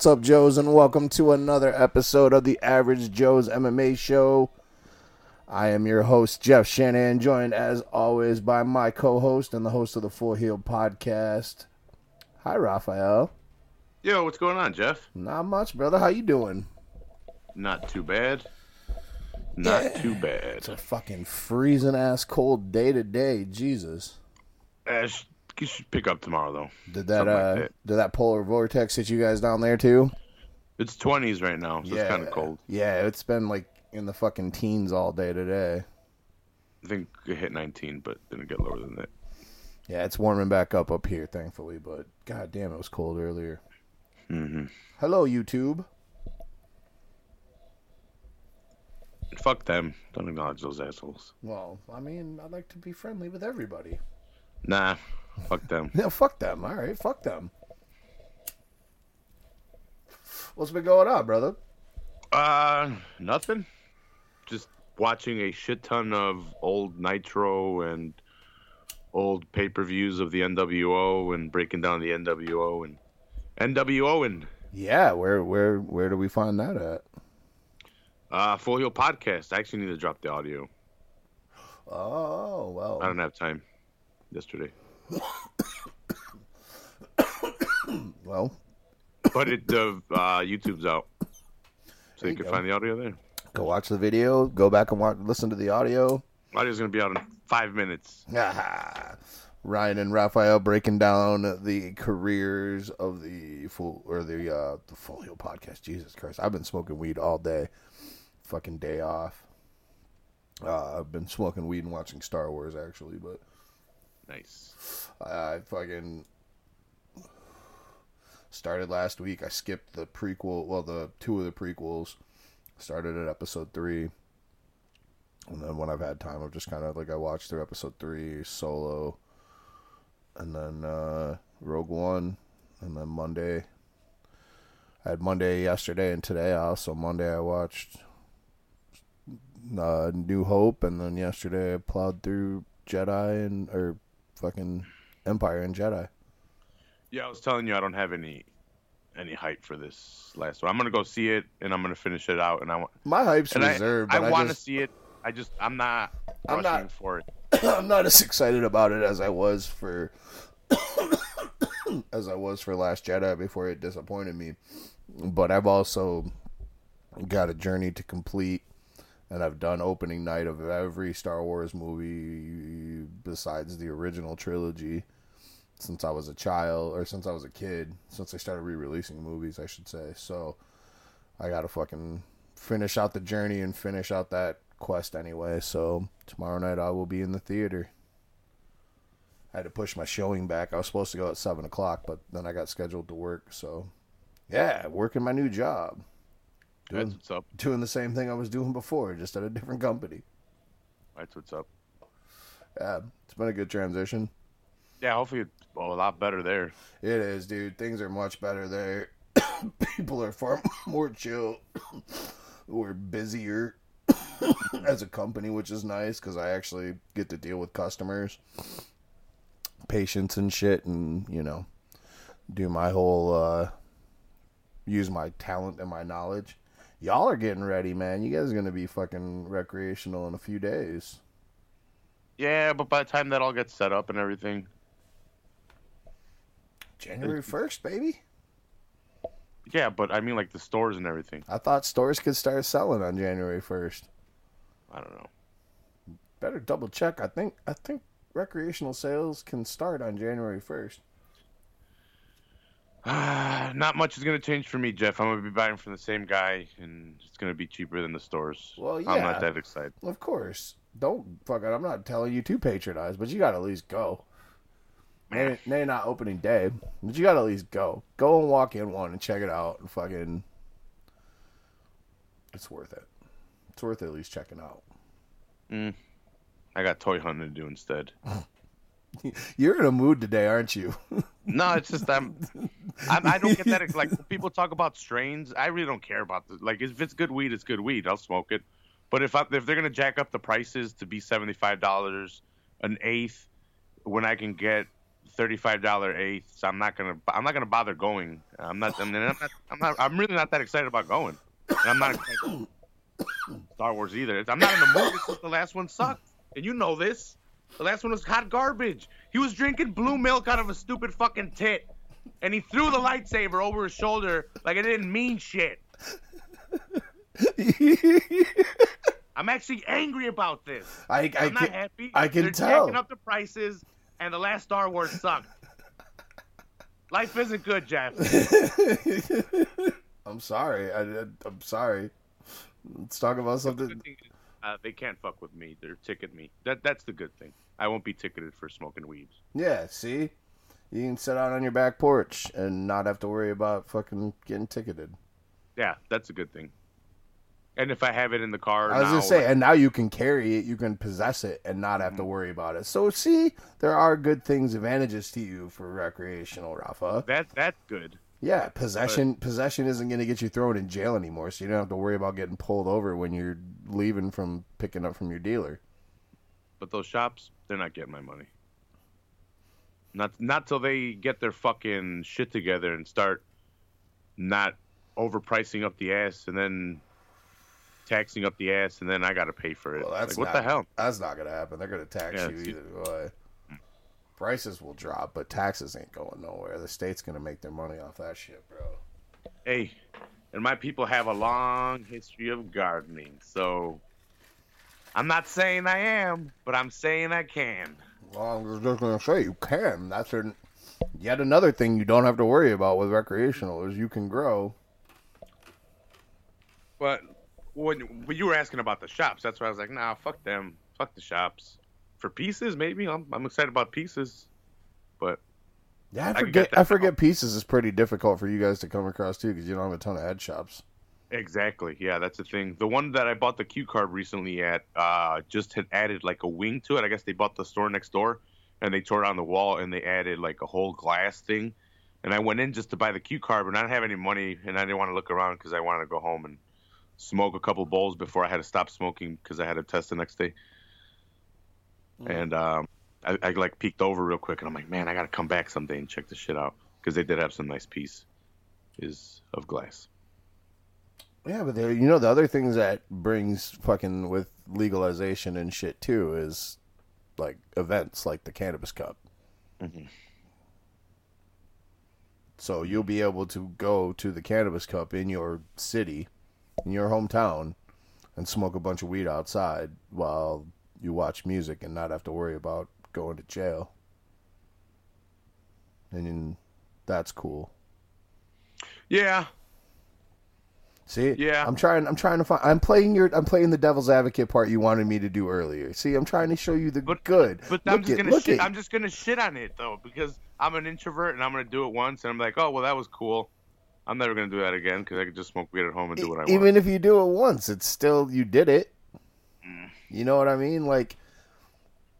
What's up, Joes, and welcome to another episode of the Average Joe's MMA Show. I am your host, Jeff Shannon, joined as always by my co host and the host of the Full Heel Podcast. Hi, Raphael. Yo, what's going on, Jeff? Not much, brother. How you doing? Not too bad. Not Yeah. too bad. It's a fucking freezing ass cold day today. Jesus. Sh- you should pick up tomorrow, though. Did that Something like uh that. did that polar vortex hit you guys down there too? It's 20s right now, so it's kind of cold. Yeah, it's been like in the fucking teens all day today. I think it hit 19, but didn't get lower than that. Yeah, it's warming back up up here, thankfully. But god damn, it was cold earlier. hmm Hello, YouTube. Fuck them. Don't acknowledge those assholes. Well, I mean, I'd like to be friendly with everybody. Nah, fuck them. Yeah, fuck them. All right, fuck them. What's been going on, brother? Uh, nothing. Just watching a shit ton of old Nitro and old pay-per-views of the NWO and breaking down the NWO and NWO and Yeah, where where where do we find that at? uh, Full Heel Podcast. I actually need to drop the audio. Oh well, I don't have time. Yesterday, Well, but it uh, uh, YouTube's out, so There you can go. find the audio there. go watch the video. Go back and watch, listen to the audio. Audio's gonna be out in five minutes. Ryan and Raphael breaking down the careers of the full or the uh the Heel podcast. Jesus Christ, I've been smoking weed all day. Fucking day off. Uh, I've been smoking weed and watching Star Wars actually, but Nice. I fucking started last week. I skipped the prequel, well, the two of the prequels. Started at episode three, and then when I've had time, I've just kind of like I watched through episode three, Solo, and then uh, Rogue One, and then Monday. I had Monday yesterday and today Also Monday I watched uh, New Hope, and then yesterday I plowed through Jedi and or fucking Empire and Jedi. Yeah, I was telling you I don't have any any hype for this last one. I'm gonna go see it and I'm gonna finish it out. And I want My hype's and reserved, I but I, want to see it. I just I'm not I'm not- for it. I'm not as excited about it as I was for as I was for Last Jedi before it disappointed me. But I've also got a journey to complete and I've done opening night of every Star Wars movie besides the original trilogy since I was a child or since I was a kid, since they started re-releasing movies, I should say. So I got to fucking finish out the journey and finish out that quest anyway. So tomorrow night I will be in the theater. I had to push my showing back. I was supposed to go at seven o'clock, but then I got scheduled to work. So yeah, working my new job, That's doing what's up. doing the same thing I was doing before, just at a different company. That's what's up. Yeah, it's been a good transition. Yeah, hopefully it's a lot better there. It is, dude. Things are much better there. People are far more chill. We're busier as a company, which is nice because I actually get to deal with customers, patients, and shit, and you know, do my whole uh, use my talent and my knowledge. Y'all are getting ready, man. You guys are gonna be fucking recreational in a few days. Yeah, but by the time that all gets set up and everything, January first, baby. yeah. But I mean, like the stores and everything. I thought stores could start selling on January first. I don't know. Better double check. I think I think recreational sales can start on January first. Not much is gonna change for me, Jeff. I'm gonna be buying from the same guy, and it's gonna be cheaper than the stores. Well, yeah. I'm not that excited. Of course. Don't fuck it. I'm not telling you to patronize, but you gotta at least go. Maybe, maybe not opening day, but you gotta at least go. Go and walk in one and check it out and fucking. It's worth it. It's worth at least checking out. Mm. I got toy hunting to do instead. You're in a mood today, aren't you? No, it's just I'm, I'm I don't get that. Like people talk about strains, I really don't care about the like. If it's good weed, it's good weed. I'll smoke it. But if I, if they're gonna jack up the prices to be seventy five dollars an eighth, when I can get thirty-five dollar eighths. I'm not gonna. I'm not gonna bother going. I'm not. I mean, I'm not. I'm not. I'm really not that excited about going. And I'm not Star Wars either. I'm not in the mood because the last one sucked, and you know this. The last one was hot garbage. He was drinking blue milk out of a stupid fucking tit, and he threw the lightsaber over his shoulder like it didn't mean shit. I'm actually angry about this. I, I I'm not can, happy. I can They're tell. jacking up the prices, and the last Star Wars sucked. Life isn't good, Jeff. I'm sorry. I, I, I'm sorry. Let's talk about something. Good thing is, uh, they can't fuck with me. They're ticket me. That that's the good thing. I won't be ticketed for smoking weeds. Yeah, see? You can sit out on your back porch and not have to worry about fucking getting ticketed. Yeah, that's a good thing. And if I have it in the car, I was now, gonna say, like, and now you can carry it, you can possess it, and not have to worry about it. So, see, there are good things, advantages to you for recreational, Rafa. that that's good. Yeah, possession possession isn't gonna get you thrown in jail anymore, so you don't have to worry about getting pulled over when you're leaving from picking up from your dealer. But those shops, they're not getting my money. Not not till they get their fucking shit together and start not overpricing up the ass and then taxing up the ass and then I gotta pay for it. Well, that's like, what the hell? That's not gonna happen. They're gonna tax Yeah, you either way. Prices will drop, but taxes ain't going nowhere. The state's gonna make their money off that shit, bro. Hey, and my people have a long history of gardening, so I'm not saying I am, but I'm saying I can. Well, I was just gonna say you can. That's an, yet another thing you don't have to worry about with recreational is you can grow. But when, when you were asking about the shops, that's why I was like, nah, fuck them, fuck the shops. For pieces, maybe I'm I'm excited about pieces, but Yeah, I forget. get that I forget pieces is pretty difficult for you guys to come across too because you don't have a ton of head shops. exactly, yeah, that's the thing. The one that I bought the cue card recently at, uh, just had added like a wing to it. I guess they bought the store next door, and they tore down the wall and they added like a whole glass thing. And I went in just to buy the cue card, but I didn't have any money, and I didn't want to look around because I wanted to go home and smoke a couple bowls before I had to stop smoking because I had a test the next day. And um, I, I like peeked over real quick, and I'm like, man, I gotta come back someday and check this shit out because they did have some nice piece is of glass. Yeah, but there, you know, the other things that brings fucking with legalization and shit too is like events like the Cannabis Cup. Mhm. So you'll be able to go to the Cannabis Cup in your city, in your hometown, and smoke a bunch of weed outside while you watch music and not have to worry about going to jail. And that's cool. Yeah, See, Yeah. I'm trying. I'm trying to find. I'm playing your. I'm playing the devil's advocate part you wanted me to do earlier. See, I'm trying to show you the But- good. but look I'm just it, gonna shit. it. I'm just gonna shit on it though because I'm an introvert and I'm gonna do it once and I'm like, oh well, that was cool. I'm never gonna do that again because I could just smoke weed at home and do what I want. Even if you do it once, it's still you did it. Mm. You know what I mean? Like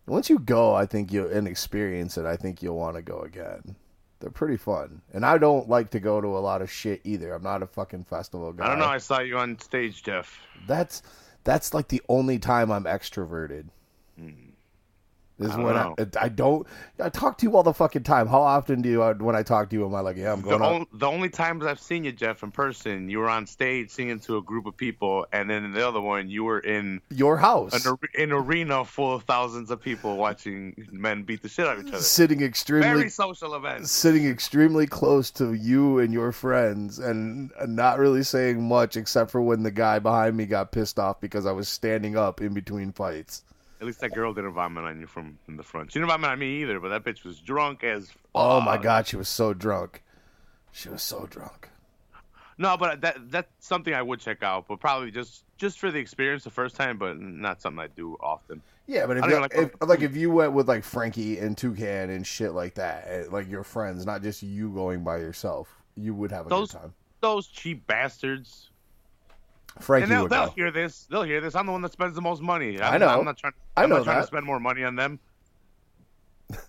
once you go, I think you'll and experience it. I think you'll want to go again. They're pretty fun, and I don't like to go to a lot of shit either. I'm not a fucking festival guy. I don't know. I saw you on stage, Jeff. That's that's like the only time I'm extroverted. Hmm. Is. I when. I, I don't I talk to you all the fucking time. How often do you uh, when I talk to you am I like yeah I'm The, going on on, the only times I've seen you, Jeff, in person, you were on stage singing to a group of people, and then the other one, you were in your house an, an arena full of thousands of people watching men beat the shit out of each other. sitting extremely Very social event. sitting extremely close to you and your friends and not really saying much except for when the guy behind me got pissed off because I was standing up in between fights. At least that girl didn't vomit on you from in the front. She didn't vomit on me either, but that bitch was drunk as. Oh my god, she was so drunk. She was so drunk. No, but that that's something I would check out, but probably just just for the experience the first time, but not something I do often. Yeah, but if, you, like- if like if you went with like Frankie and Toucan and shit like that, eh, like your friends, not just you going by yourself, you would have a Those- good time. Those cheap bastards. Frankie and they'll, would they'll hear this. They'll hear this. I'm the one that spends the most money. I'm, I know. I'm not trying. I I'm know not trying that. to spend more money on them.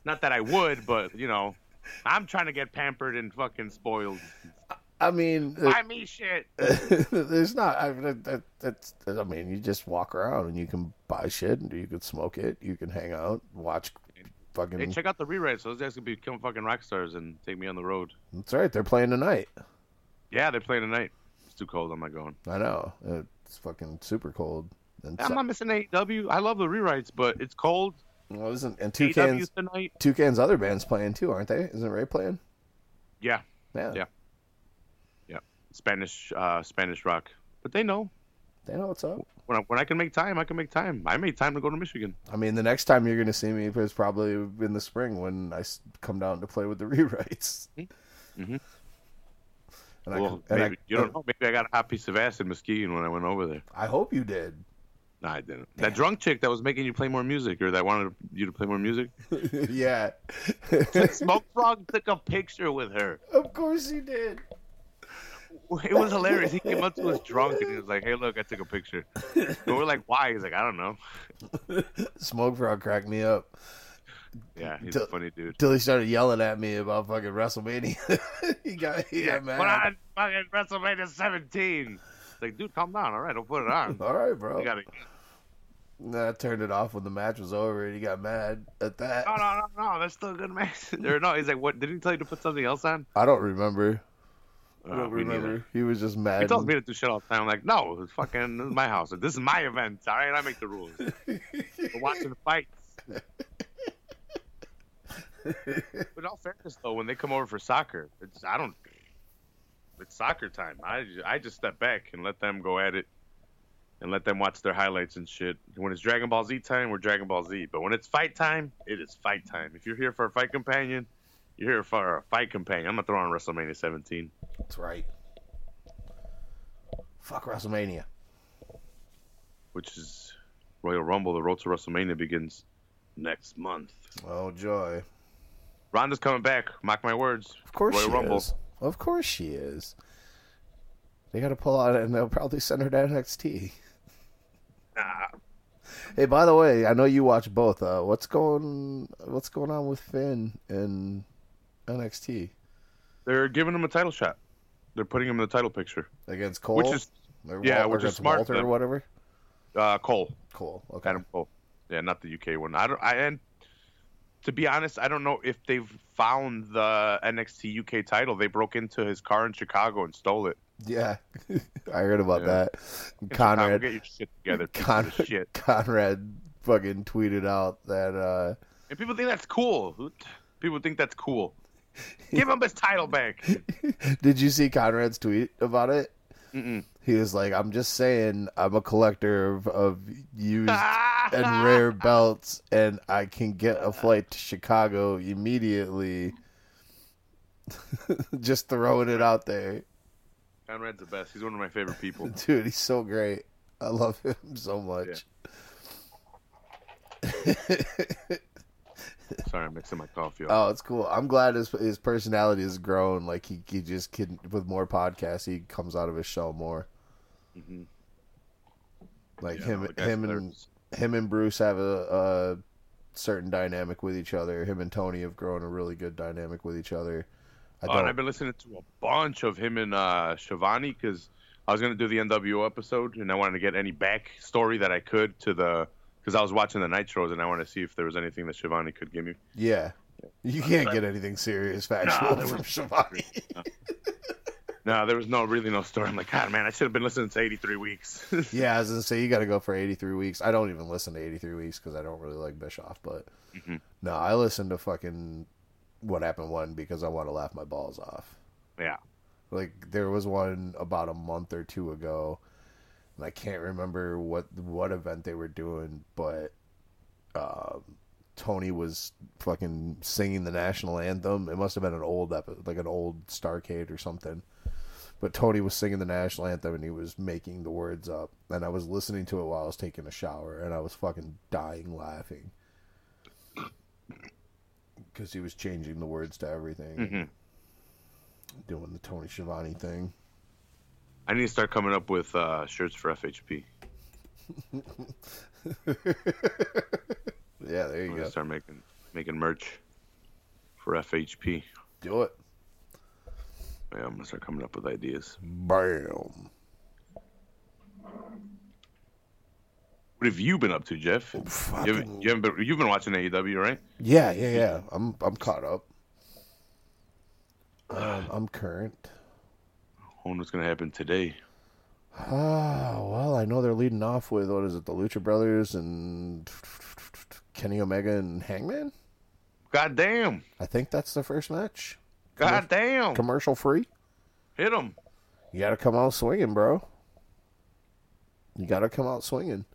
not that I would, but you know, I'm trying to get pampered and fucking spoiled. I mean, Buy me shit. there's not. I, that, that, that's. I mean, you just walk around and you can buy shit and you can smoke it. You can hang out, watch fucking. Hey, check out the rewrites. Those guys could become fucking rock stars and take me on the road. That's right. They're playing tonight. Yeah, they're playing tonight. Too cold. I'm not going. I know. It's fucking super cold. And I'm so- not missing AEW. I love the rewrites, but it's cold. well, isn't and AEW's Toucan's tonight. Toucan's other band's playing too, aren't they? Isn't Ray playing? Yeah, Yeah. Yeah. Spanish, uh, Spanish rock. But they know They know what's up. when I, when I can make time, I can make time. I made time to go to Michigan. I mean, the next time you're going to see me is probably in the spring when I come down to play with the rewrites. Mhm. And, well, can- and maybe, I, you don't know. Maybe I got a hot piece of ass in Muskegon when I went over there. I hope you did. No, I didn't. That drunk chick that was making you play more music, or that wanted you to play more music. yeah. Smoke Frog took a picture with her. of course he did. It was hilarious. He came up to us drunk and he was like, "Hey, look, I took a picture." And we're like, "Why?" He's like, "I don't know." Smoke Frog cracked me up Yeah, he's Till- a funny dude. till he started yelling at me about fucking WrestleMania. he got he Yeah, got mad. put on fucking WrestleMania 17. It's like, dude, calm down. All right, don't put it on. All right, bro. You gotta. Nah, I turned it off when the match was over, and he got mad at that. No, no, no, no. That's still a good match. or no, he's like, what? Didn't he tell you to put something else on? I don't remember. I Uh, don't neither. remember. He was just mad. He tells me to do shit all the time. I'm like, no, it's fucking this is my house. This is my event. All right, I make the rules. We're watching the fights. But in all fairness, though, when they come over for soccer, it's I don't. It's soccer time. I I just step back and let them go at it, and let them watch their highlights and shit. When it's Dragon Ball Z time, we're Dragon Ball Z. But when it's fight time, it is fight time. If you're here for a fight companion, you're here for a fight companion. I'm gonna throw on WrestleMania 17. That's right. Fuck WrestleMania. which is Royal Rumble. The road to WrestleMania begins next month. Oh joy! Ronda's coming back. Mark my words. Of course Royal she Rumble. is. Of course she is. They got to pull out, and they'll probably send her to NXT. Ah, Hey, by the way, I know you watch both. Uh, what's going What's going on with Finn and NXT they're giving him a title shot. They're putting him in the title picture, against Cole? which is Or yeah, which is smart Walter or whatever. uh, Cole, Cole. Okay. Adam Cole. Yeah, not the UK one. I don't. I and to be honest, I don't know if they've found the NXT UK title. They broke into his car in Chicago and stole it. Yeah, I heard about Yeah. that. In Chicago, Conrad, get your shit together. Con- shit. Conrad, fucking tweeted out that uh, And people think that's cool. People think that's cool. Give him his title back. Did you see Conrad's tweet about it? Mm-mm. He was like, "I'm just saying, I'm a collector of, of used and rare belts, and I can get a flight to Chicago immediately." just throwing it out there, Conrad's the best. He's one of my favorite people. dude. He's so great. I love him so much. Sorry, I'm mixing my coffee. Up. Oh, it's cool. I'm glad his his personality has grown. Like he, he just can with more podcasts, he comes out of his shell more. Mhm. Like Yeah, him, no, the guy's him and him and Bruce have a, a certain dynamic with each other. Him and Tony have grown a really good dynamic with each other. I oh, and I've been listening to a bunch of him and uh, Schiavone because I was gonna do the NWO episode and I wanted to get any backstory that I could to the because I was watching the Nitros and I wanted to see if there was anything that Schiavone could give me. yeah, you can't get anything serious factual there from was- Schiavone. No, there was no really no story. I'm like, God, man, I should have been listening to 83 weeks. yeah, I was gonna say you got to go for 83 weeks. I don't even listen to 83 weeks because I don't really like Bischoff. But Mhm. no, I listen to fucking What Happened When because I want to laugh my balls off. yeah, Like there was one about a month or two ago, and I can't remember what what event they were doing, but um, Tony was fucking singing the national anthem. It must have been an old episode, like an old Starcade or something. But Tony was singing the national anthem and he was making the words up, and I was listening to it while I was taking a shower, and I was fucking dying laughing because he was changing the words to everything, Mhm. doing the Tony Schiavone thing. I need to start coming up with uh, shirts for FHP. Yeah, there I'm you go. start making making merch for FHP. Do it. Yeah, I'm gonna start coming up with ideas. Bam. What have you been up to, Jeff? You Fucking- haven't, you haven't been, you've been watching AEW, right? Yeah, yeah, yeah. I'm I'm caught up. Um, I'm current. I wonder what's gonna happen today. Ah, well, I know they're leading off with what is it, the Lucha Brothers and Kenny Omega and Hangman. God damn! I think that's the first match. God damn! Commercial free. Hit them. You got to come out swinging, bro. You got to come out swinging.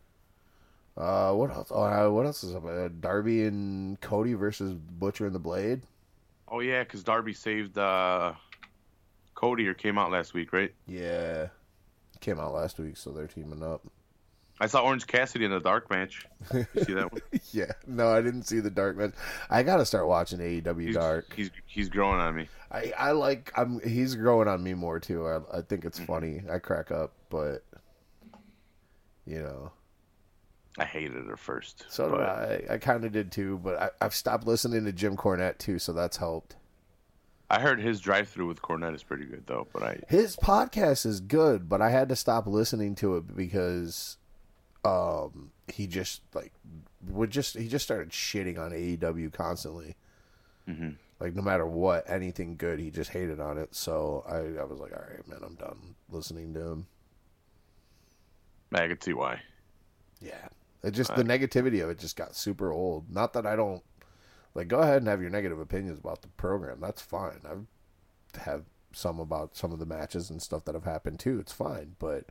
Uh, what else? Oh, uh, what else is up? Uh, Darby and Cody versus Butcher and the Blade. Oh yeah, because Darby saved uh, Cody or came out last week, right? Yeah, came out last week, so they're teaming up. I saw Orange Cassidy in the dark match. You see that one? yeah, no, I didn't see the Dark match. I got to start watching AEW He's, Dark. He's he's growing on me. I, I like. I'm. He's growing on me more too. I, I think it's Mm-hmm. funny. I crack up, but you know. I hated her first. So but I. I kind of did too, but I, I've stopped listening to Jim Cornette too, so that's helped. I heard his drive through with Cornette is pretty good though. But I His podcast is good, but I had to stop listening to it because um he just like would just he just started shitting on AEW constantly. Mhm. Like no matter what, anything good, he just hated on it. So I, I was like, all right, man, I'm done listening to him. I could see why. Yeah, it just the negativity of it just got super old. Not that I don't like. Go ahead and have your negative opinions about the program. That's fine. I've have some about some of the matches and stuff that have happened too. It's fine, but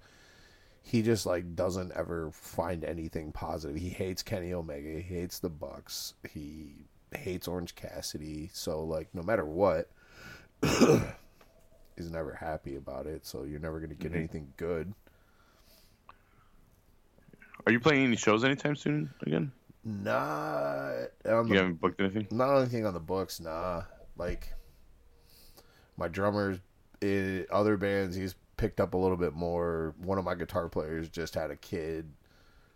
he just like doesn't ever find anything positive. He hates Kenny Omega. He hates the Bucks. He hates Orange Cassidy. So like, no matter what. He's never happy about it, so you're never going to get mm-hmm. anything good. Are you playing any shows anytime soon again? Not on You haven't booked anything? not anything on the books, nah. Like my drummers in other bands, he's picked up a little bit more. One of my guitar players just had a kid,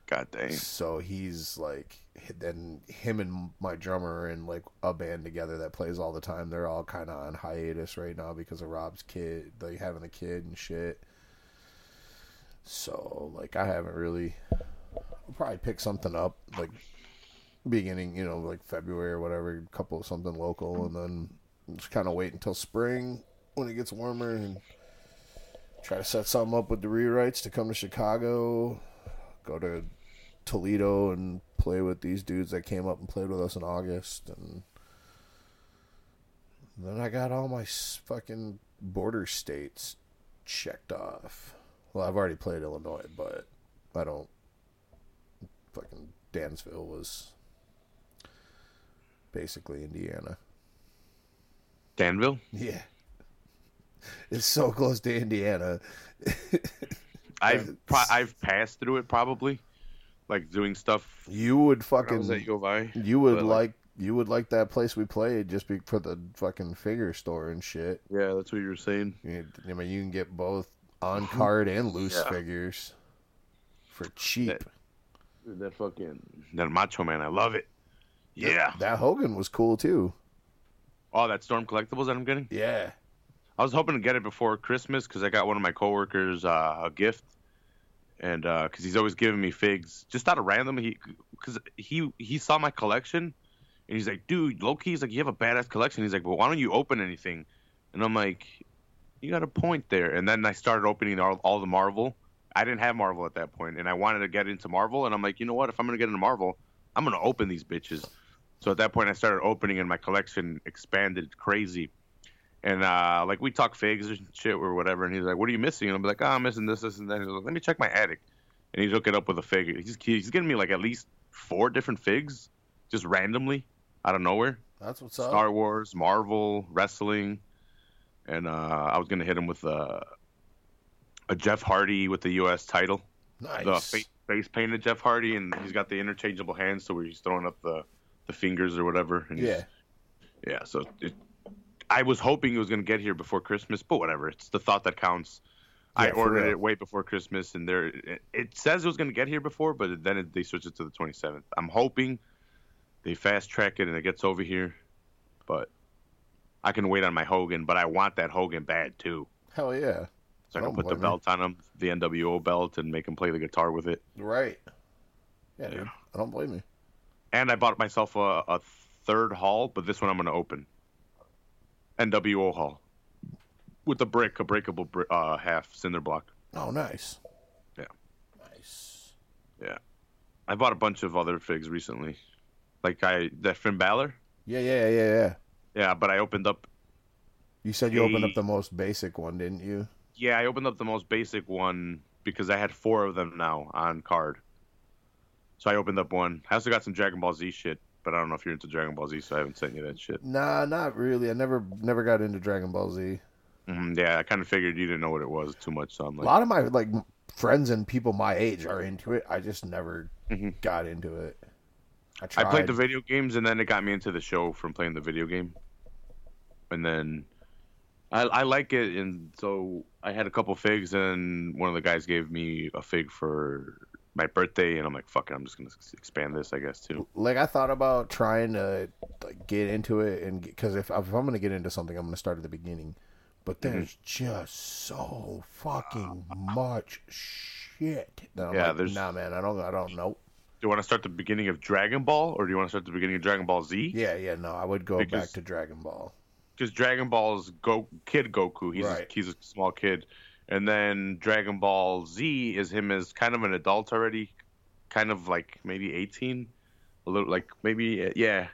God dang. so he's like then him and my drummer are in like a band together that plays all the time. They're all kind of on hiatus right now because of Rob's kid, like having the kid and shit. So like I haven't really. I'll probably pick something up like beginning, you know, like February or whatever, a couple of something local, and then just kind of wait until spring when it gets warmer and try to set something up with the rewrites to come to Chicago, go to Toledo and play with these dudes that came up and played with us in August, and then I got all my fucking border states checked off. Well, I've already played Illinois, but I don't. Fucking Danville was basically Indiana. Danville? Yeah. It's so close to Indiana. I've pro- I've passed through it probably, like doing stuff. You would when I was fucking at U of I. you would but, like you would like that place we played just be, for the fucking figure store and shit. Yeah, that's what you were saying. You, I mean, you can get both on card and loose Yeah. figures for cheap. That- That fucking that Macho Man, I love it. Yeah. That Hogan was cool too. Oh, that Storm Collectibles that I'm getting. Yeah. I was hoping to get it before Christmas because I got one of my coworkers uh, a gift, and because he's always giving me figs just out of random. He because he he saw my collection, and he's like, "Dude, low key, he's like, you have a badass collection." He's like, "Well, why don't you open anything?" And I'm like, "You got a point there." And then I started opening all, all the Marvel. I didn't have Marvel at that point, and I wanted to get into Marvel, and I'm like, you know what? If I'm gonna get into Marvel, I'm gonna open these bitches. So at that point, I started opening, and my collection expanded crazy. And uh, like we talk figs and shit or whatever, and he's like, "What are you missing?" And I'm like, "Oh, I'm missing this, this, and that." He's like, "Let me check my attic," and he's hooking it up with a fig. He's he's getting me like at least four different figs, just randomly out of nowhere. That's what's up. Star Wars, Marvel, wrestling, and uh, I was gonna hit him with a a Jeff Hardy with the U.S. title, the Nice. face, face painted Jeff Hardy, and he's got the interchangeable hands, so where he's throwing up the the fingers or whatever. And Yeah. yeah, so it, I was hoping it was going to get here before Christmas, but whatever. It's the thought that counts. I Yeah, for ordered real. it way before Christmas, and there it, it says it was going to get here before, but then it, they switched it to the 27th. I'm hoping they fast track it and it gets over here, but I can wait on my Hogan. But I want that Hogan bad too, Hell yeah. so I can Don't put the me. belt on him, the NWO belt, and make him play the guitar with it. Right. Yeah, dude. I don't blame you. And I bought myself a, a third hall, but this one I'm gonna open. NWO hall with a brick, a breakable brick, uh, half cinder block. Oh, nice. Yeah. Nice. Yeah. I bought a bunch of other figs recently, like I that Finn Balor. Yeah, yeah, yeah, yeah. Yeah, but I opened up. You said you opened up the most basic one, didn't you? Yeah, I opened up the most basic one because I had four of them now on card. So I opened up one. I also got some Dragon Ball Z shit, but I don't know if you're into Dragon Ball Z, so I haven't sent you that shit. Nah, not really. I never, never got into Dragon Ball Z. Mhm, yeah, I kind of figured you didn't know what it was too much, so I'm like, A lot of my like friends and people my age are into it. I just never Mhm. got into it. I tried. I played the video games, and then it got me into the show from playing the video game. And then I, I like it, and so I had a couple figs, and one of the guys gave me a fig for my birthday, and I'm like, fuck it, I'm just gonna expand this, I guess, too. like I thought about trying to like get into it, and because if, if I'm gonna get into something, I'm gonna start at the beginning. But Mm-hmm. there's just so fucking much shit. That I'm Yeah, like, there's- nah, man. I don't. I don't know. Do you want to start the beginning of Dragon Ball, or do you want to start the beginning of Dragon Ball Z? Yeah, yeah. No, I would go Because- back to Dragon Ball. Because Dragon Ball is Go Kid Goku. He's Right. he's a small kid, and then Dragon Ball Z is him as kind of an adult already, kind of like maybe 18, a little like maybe yeah,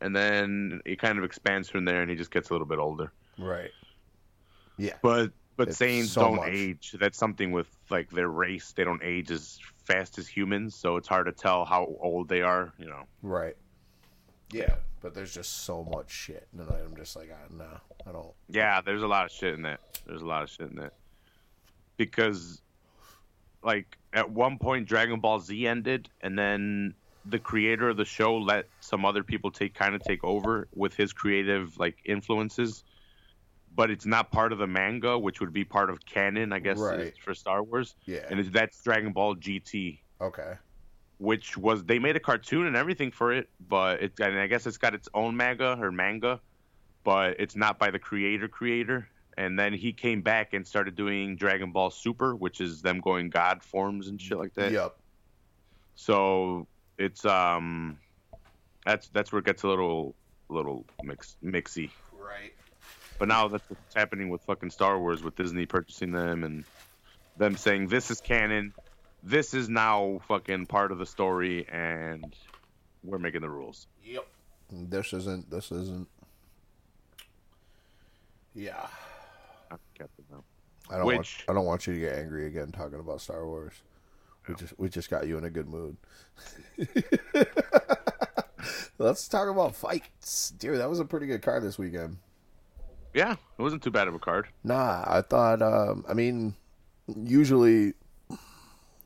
and then it kind of expands from there, and he just gets a little bit older. Right. Yeah. But but It's Saiyans so don't much. age. That's something with like their race. They don't age as fast as humans, so it's hard to tell how old they are. You know. Right. Yeah, but there's just so much shit, and I'm just like, ah, nah, I don't. Yeah, there's a lot of shit in that. There's a lot of shit in that. Because, like, at one point, Dragon Ball Z ended, and then the creator of the show let some other people take kind of take over with his creative like influences. But it's not part of the manga, which would be part of canon, I guess, Right. for Star Wars. Yeah. And that's Dragon Ball GT, Okay. Which was they made a cartoon and everything for it, but it and I guess it's got its own manga or manga, but it's not by the creator creator. And then he came back and started doing Dragon Ball Super, which is them going God forms and shit like that. Yep. So it's um, that's that's where it gets a little little mix mixy. Right. But now that's what's happening with fucking Star Wars, with Disney purchasing them and them saying this is canon, this is now fucking part of the story, and we're making the rules. Yep. This isn't. This isn't. Yeah. I kept it now. I don't want. I don't want you to get angry again talking about Star Wars. We just we just got you in a good mood. Let's talk about fights, dude. That was a pretty good card this weekend. Yeah, it wasn't too bad of a card. Nah, I thought. Um, I mean, usually,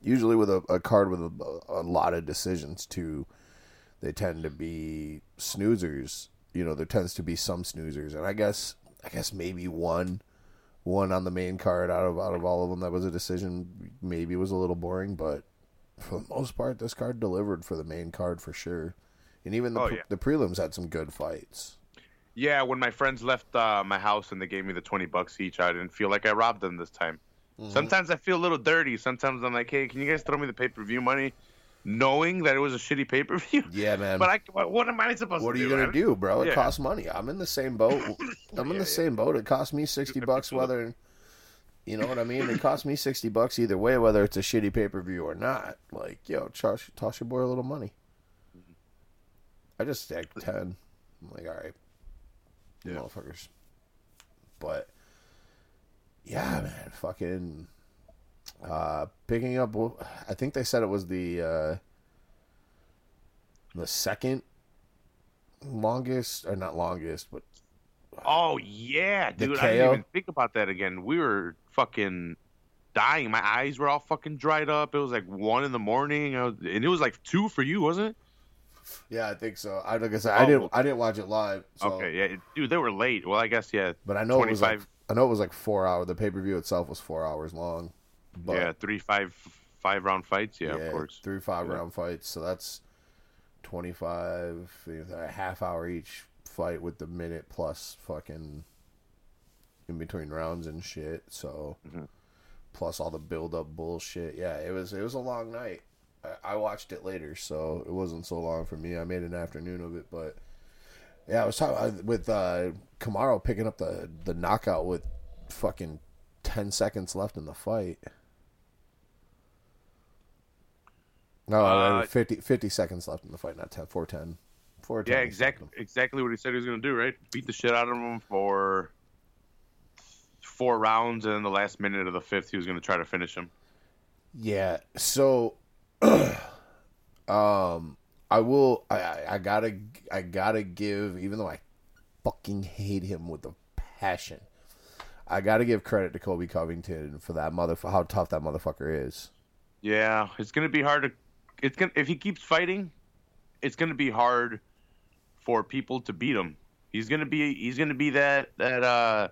usually with a, a card with a, a lot of decisions too, they tend to be snoozers. You know, there tends to be some snoozers, and I guess, I guess maybe one, one on the main card out of out of all of them that was a decision. Maybe was a little boring, but for the most part, this card delivered for the main card for sure. And even the Oh, yeah. the prelims had some good fights. Yeah, when my friends left uh, my house and they gave me the twenty bucks each, I didn't feel like I robbed them this time. Mm-hmm. Sometimes I feel a little dirty. Sometimes I'm like, hey, can you guys throw me the pay per view money, knowing that it was a shitty pay per view? Yeah, man. But I, what, what am I supposed What to do? What are you gonna do, bro? It Yeah. costs money. I'm in the same boat. I'm in Yeah, the same boat. It costs me sixty bucks whether you know what I mean. It costs me sixty bucks either way, whether it's a shitty pay per view or not. Like, yo, toss, toss your boy a little money. I just stacked ten. I'm like, all right, Yeah. motherfuckers. But yeah, man, fucking uh, picking up. I think they said it was the uh, the second longest, or not longest, but Oh yeah, dude. I didn't even think about that again. We were fucking dying. My eyes were all fucking dried up. It was like one in the morning, I was, and it was like two for you, wasn't it? yeah, I think so. I like I said, I Oh. didn't, I didn't watch it live. So, Okay, yeah, dude, they were late. Well, I guess yeah, but I know it was like, 25 I know it was like four hours. The pay per view itself was four hours long. But yeah, three five five round fights. Yeah, of course. three five Yeah. round fights. So that's twenty five, a half hour each fight with the minute plus fucking in between rounds and shit. So Mhm. plus all the build up bullshit. Yeah, it was it was a long night. I, I watched it later, so it wasn't so long for me. I made an afternoon of it, but yeah, I was talking with uh, Kamaru picking up the the knockout with fucking ten seconds left in the fight. No, Uh, 50, 50 seconds left in the fight, not 10, 410. 410 Yeah, exactly. Exactly what he said he was going to do. Right, beat the shit out of him for four rounds, and then the last minute of the fifth, he was going to try to finish him. Yeah. So, um, I will. I, I gotta. I gotta give. Even though I fucking hate him with a passion, I gotta give credit to Colby Covington for that mother. How tough that motherfucker is. Yeah, it's to be hard to. It's to if he keeps fighting, it's to be hard for people to beat him. He's to be he's to be that that uh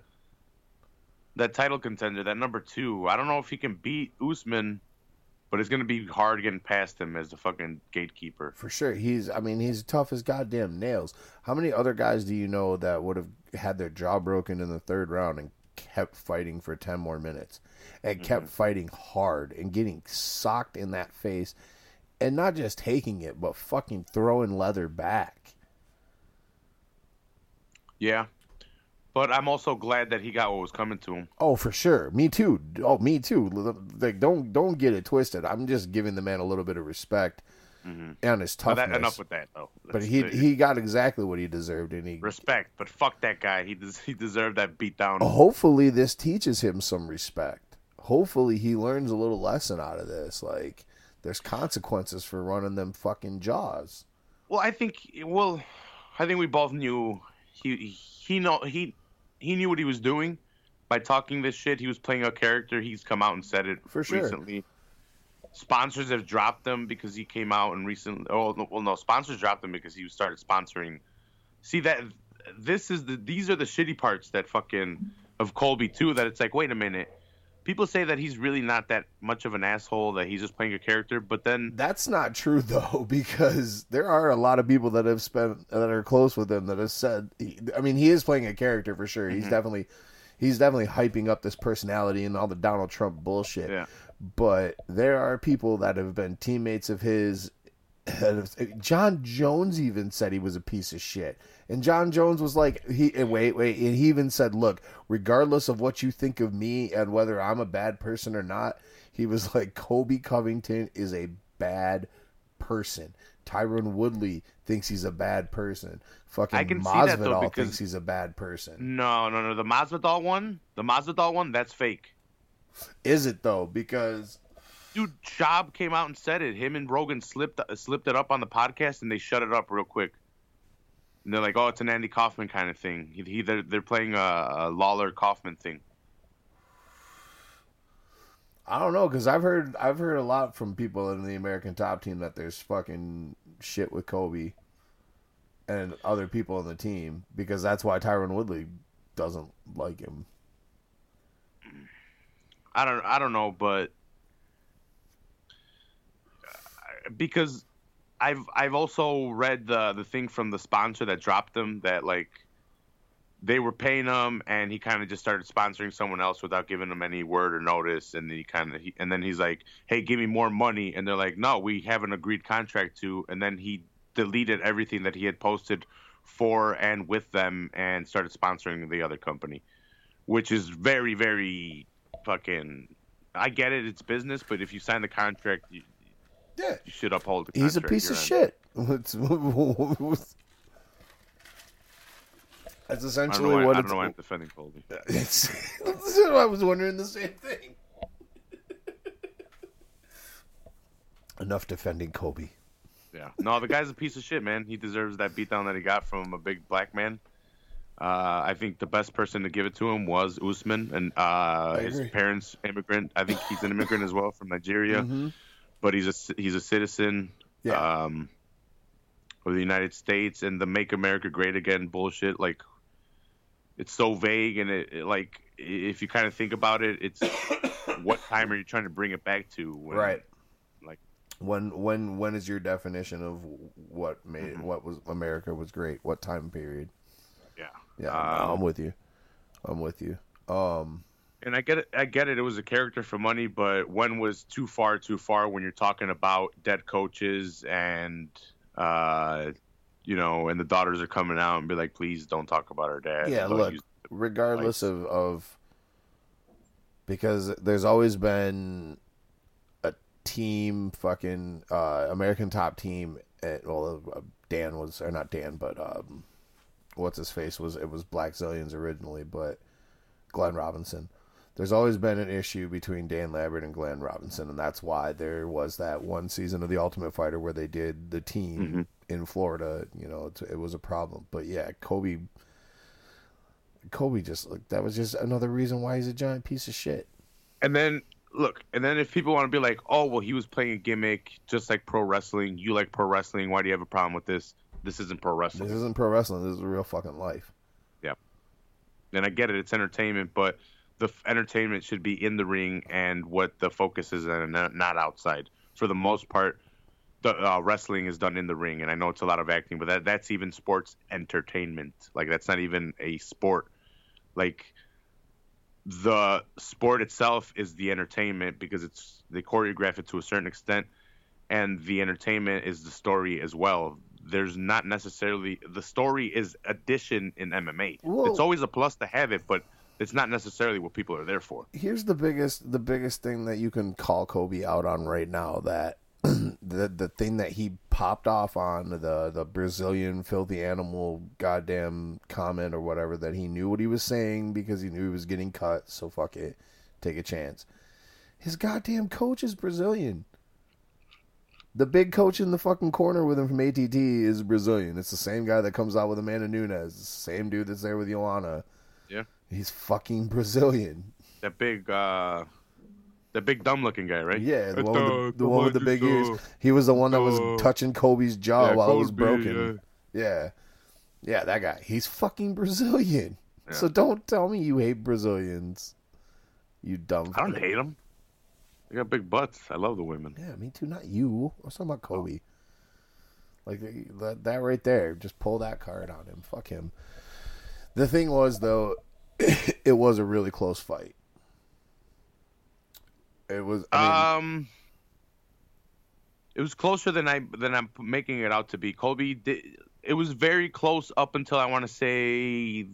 that title contender, that number two. I don't know if he can beat Usman, but it's going to be hard getting past him as the fucking gatekeeper. For sure. He's. I mean, he's tough as goddamn nails. How many other guys do you know that would have had their jaw broken in the third round and kept fighting for ten more minutes, and kept mm-hmm. fighting hard and getting socked in that face, and not just taking it, but fucking throwing leather back. Yeah. But I'm also glad that he got what was coming to him. Oh, for sure. Me too. Oh, me too. Like, don't don't get it twisted. I'm just giving the man a little bit of respect mm-hmm. and his toughness. that, enough with that, though. but he the- he got exactly what he deserved, and he respect. But fuck that guy. He des- he deserved that beatdown. Oh, hopefully this teaches him some respect. Hopefully he learns a little lesson out of this. Like there's consequences for running them fucking jaws. Well, I think well, I think we both knew he he know he he knew what he was doing by talking this shit. He was playing a character. He's come out and said it For sure. recently. Sponsors have dropped him because he came out and recently. Oh well, no, sponsors dropped him because he started sponsoring. See that this is the these are the shitty parts that fucking of Colby too. That it's like, wait a minute. People say that he's really not that much of an asshole. That he's just playing a character. But then That's not true though, because there are a lot of people that have spent that are close with him that have said. I mean, he is playing a character for sure. Mm-hmm. He's definitely he's definitely hyping up this personality and all the Donald Trump bullshit. Yeah. But there are people that have been teammates of his. Jon Jones even said he was a piece of shit, and Jon Jones was like, "He eh, wait, wait," and he even said, "Look, regardless of what you think of me and whether I'm a bad person or not, he was like, Colby Covington is a bad person. Tyron Woodley thinks he's a bad person. Fucking I can see that, though, Masvidal because- thinks he's a bad person. No, no, no. The Masvidal one, the Masvidal one, that's fake. Is it though? Because Dude, Schaub came out and said it. Him and Rogan slipped uh, slipped it up on the podcast, and they shut it up real quick. And they're like, "Oh, it's an Andy Kaufman kind of thing." He, he they're, they're playing a, a Lawler Kaufman thing. I don't know because I've heard I've heard a lot from people in the American Top Team that there's fucking shit with Colby and other people in the team because that's why Tyron Woodley doesn't like him. I don't I don't know, but uh, because I've I've also read the the thing from the sponsor that dropped them that like they were paying him and he kind of just started sponsoring someone else without giving them any word or notice. And then he kind of and then he's like hey give me more money. And they're like no we have an agreed contract to and then he deleted everything that he had posted for and with them and started sponsoring the other company which is very very fucking I get it it's business but if you sign the contract you, Yeah, you should uphold the he's a piece of shit. It's- That's I essentially know why, what I don't know why I'm defending Colby. It's, I was wondering the same thing. Enough defending Colby. Yeah. No, the guy's a piece of shit, man. He deserves that beatdown that he got from a big black man. Uh, I think the best person to give it to him was Usman, and uh, his parents immigrant. I think he's an immigrant as well from Nigeria, but he's a he's a citizen. Yeah. um, of the United States. And the "Make America Great Again" bullshit, like it's so vague, and it, it like if you kind of think about it, it's what time are you trying to bring it back to? When, Right. Like When when when is your definition of what made Mm-hmm. what was America was great? What time period? yeah. Yeah, Um, I'm with you. I'm with you. Um, And I get it. I get it. It was a character for money, but when was too far too far when you're talking about dead coaches and uh, you know, and the daughters are coming out and be like, please don't talk about our dad. Yeah, Don't look, regardless of, of because there's always been a team fucking uh, American top team at, well uh, Dan was or not Dan but um, what's his face was it was Blackzilians originally but Glenn Robinson there's always been an issue between Dan Lambert and Glenn Robinson and that's why there was that one season of the Ultimate Fighter where they did the team mm-hmm. in Florida you know it, it was a problem but yeah Colby Colby just like that was just another reason why he's a giant piece of shit. And then look, and then if people want to be like, oh well, he was playing a gimmick, just like pro wrestling. You like pro wrestling? Why do you have a problem with this? This isn't pro wrestling. This isn't pro wrestling. This is real fucking life. Yeah. And I get it, it's entertainment, but the f- entertainment should be in the ring and what the focus is and not not outside. For the most part, the uh, wrestling is done in the ring, and I know it's a lot of acting, but that that's even sports entertainment. Like that's not even a sport. Like the sport itself is the entertainment because it's they choreograph it to a certain extent, and the entertainment is the story as well. There's not necessarily the story is addition in MMA. Whoa. It's always a plus to have it, but it's not necessarily what people are there for. Here's the biggest the biggest thing that you can call Colby out on right now that the the thing that he popped off on the the Brazilian filthy animal goddamn comment or whatever that he knew what he was saying because he knew he was getting cut so fuck it take a chance. His goddamn coach is Brazilian. The big coach in the fucking corner with him from ATT is Brazilian. It's the same guy that comes out with Amanda Nunes. The same dude that's there with Joanna. Yeah. He's fucking Brazilian. The big, uh, that big dumb looking guy, right? Yeah, the Uh, one with the, the one with the uh, big ears. He was the one that was uh, touching Colby's jaw yeah, while it was broken. Yeah. yeah, that guy. He's fucking Brazilian. Yeah. So don't tell me you hate Brazilians. You dumb. I don't fuck. hate them. They got big butts. I love the women. Yeah, me too. Not you. I was talking about Colby. Like that, that right there. Just pull that card on him. Fuck him. The thing was though, it was a really close fight. It was. I mean, Um, it was closer than I than I'm making it out to be. Colby did. It was very close up until I want to say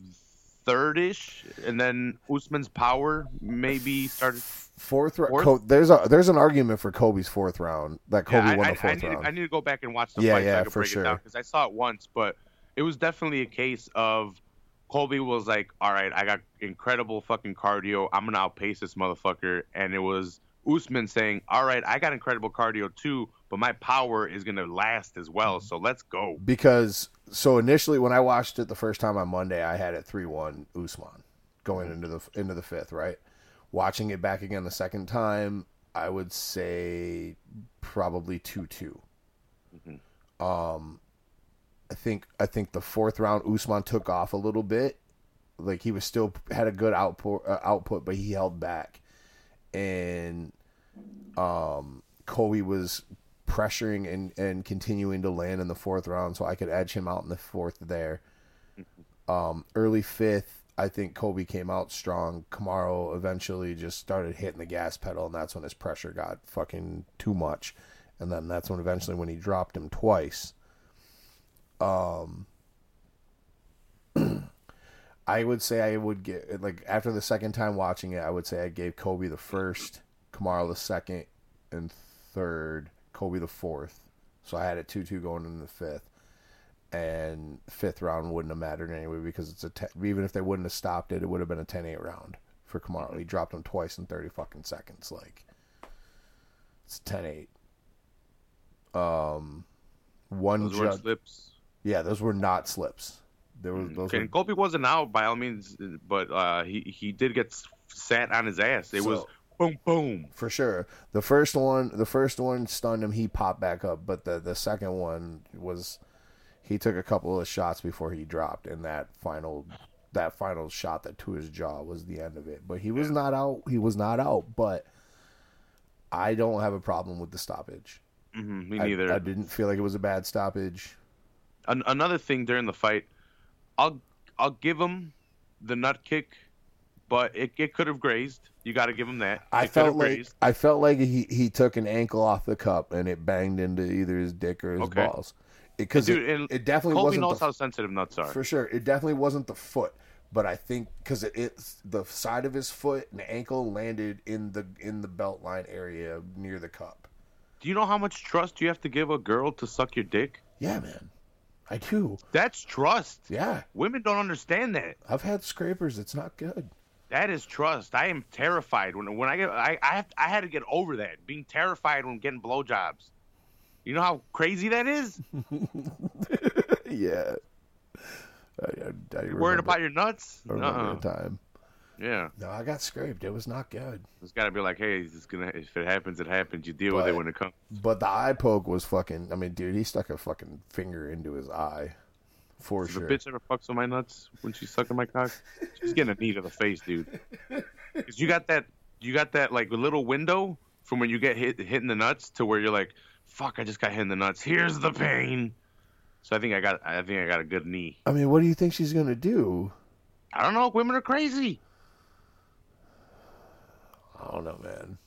third-ish, and then Usman's power maybe started. fourth round. Co- there's a there's an argument for Colby's fourth round that Colby Yeah, I, won I, the fourth I, need, round. I need to go back and watch the Yeah, fight so yeah, I can for break sure. it down because I saw it once, but it was definitely a case of Colby was like, "All right, I got incredible fucking cardio. I'm gonna outpace this motherfucker," and it was Usman saying, "All right, I got incredible cardio too, but my power is gonna last as well. So let's go." because so initially when I watched it the first time on Monday, I had it three one Usman going into the into the fifth. Right, watching it back again the second time, I would say probably two Um, I think I think the fourth round Usman took off a little bit. Like he was still had a good output uh, output, but he held back, and um, Colby was pressuring and, and continuing to land in the fourth round, so I could edge him out in the fourth there. Um, early fifth, I think Colby came out strong. Kamaru eventually just started hitting the gas pedal, and that's when his pressure got fucking too much. And then that's when eventually when he dropped him twice. Um, I would say I would get like after the second time watching it, I would say I gave Colby the first, Kamaru the second, and third, Colby the fourth. So I had it two two going into the fifth, and fifth round wouldn't have mattered anyway because it's a even if they wouldn't have stopped it, it would have been a 10-8 round for Kamaru. He dropped him twice in thirty fucking seconds. Like it's 10-8. Um, one judge. slips. Yeah, those were not slips. There were those. Okay, Were, Colby wasn't out by all means, but uh, he he did get sat on his ass. It was boom boom. for sure. The first one, the first one stunned him. He popped back up, but the the second one was he took a couple of shots before he dropped, and that final that final shot that to his jaw was the end of it. But he was not out. He was not out. But I don't have a problem with the stoppage. hmm me I- neither. I, didn't feel like it was a bad stoppage. An- another thing during the fight, I'll I'll give him the nut kick but it, it could have grazed. You got to give him that. I It felt like grazed. I felt like he, he took an ankle off the cup and it banged into either his dick or his Okay. balls. Because Dude, it, it definitely Colby wasn't knows the, how sensitive nuts are. for sure. It definitely wasn't the foot, but I think because it, it's the side of his foot and ankle landed in the in the belt line area near the cup. Do you know how much trust you have to give a girl to suck your dick? Yeah, man, I do. That's trust. Yeah, Women don't understand that. I've had scrapers. It's not good. That is trust. I am terrified when when I get I I, have, I had to get over that being terrified when getting blowjobs. You know how crazy that is? yeah. I, I, I Worried about your nuts? I remember Uh-uh. time. Yeah, No, I got scraped. It was not good. it's got to be like, hey, it's gonna if it happens, it happens. You deal with it when it comes. But the eye poke was fucking. I mean, dude, he stuck a fucking finger into his eye, for If sure. a bitch ever fucks with my nuts when she's sucking my cock, she's getting a knee to the face, dude. Because you got that, you got that like little window from when you get hit hit in the nuts to where you're like, fuck, I just got hit in the nuts. Here's the pain. So I think I got, I think I got a good knee. I mean, what do you think she's gonna do? I don't know. Women are crazy. I don't know, man.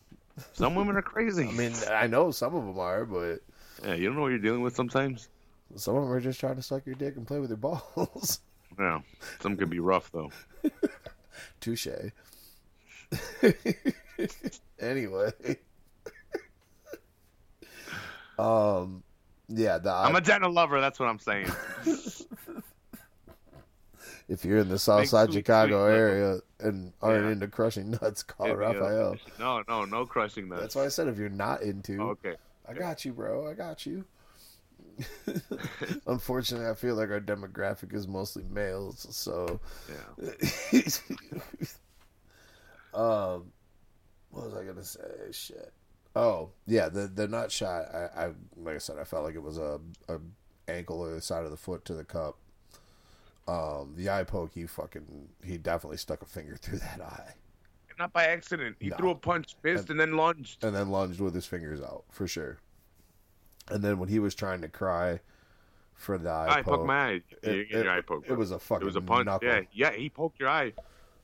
Some women are crazy. I mean, I know some of them are, but yeah, you don't know what you're dealing with sometimes. some of them are just trying to suck your dick and play with your balls. Yeah, some can be rough though. Touche. anyway. um, yeah, the I'm a dental lover. That's what I'm saying. If you're in the South Big Chicago area and aren't Yeah. into crushing nuts, call up. Raphael. No, no, no crushing nuts. That's why I said if you're not into, Okay. I got you, bro. I got you. Unfortunately, I feel like our demographic is mostly males, so Yeah. um, what was I gonna say? Shit. Oh yeah, the the nut shot. I, I like I said, I felt like it was a a ankle or the side of the foot to the cup. Um, the eye poke, he fucking he definitely stuck a finger through that eye Not by accident. He No. threw a punch fist and then lunged. and then lunged with his fingers out for sure. And then when he was trying to cry for the eye, I poke, my eye. it- your eye poked. it was a fucking It was a punch. knuckle Yeah, yeah. He poked your eye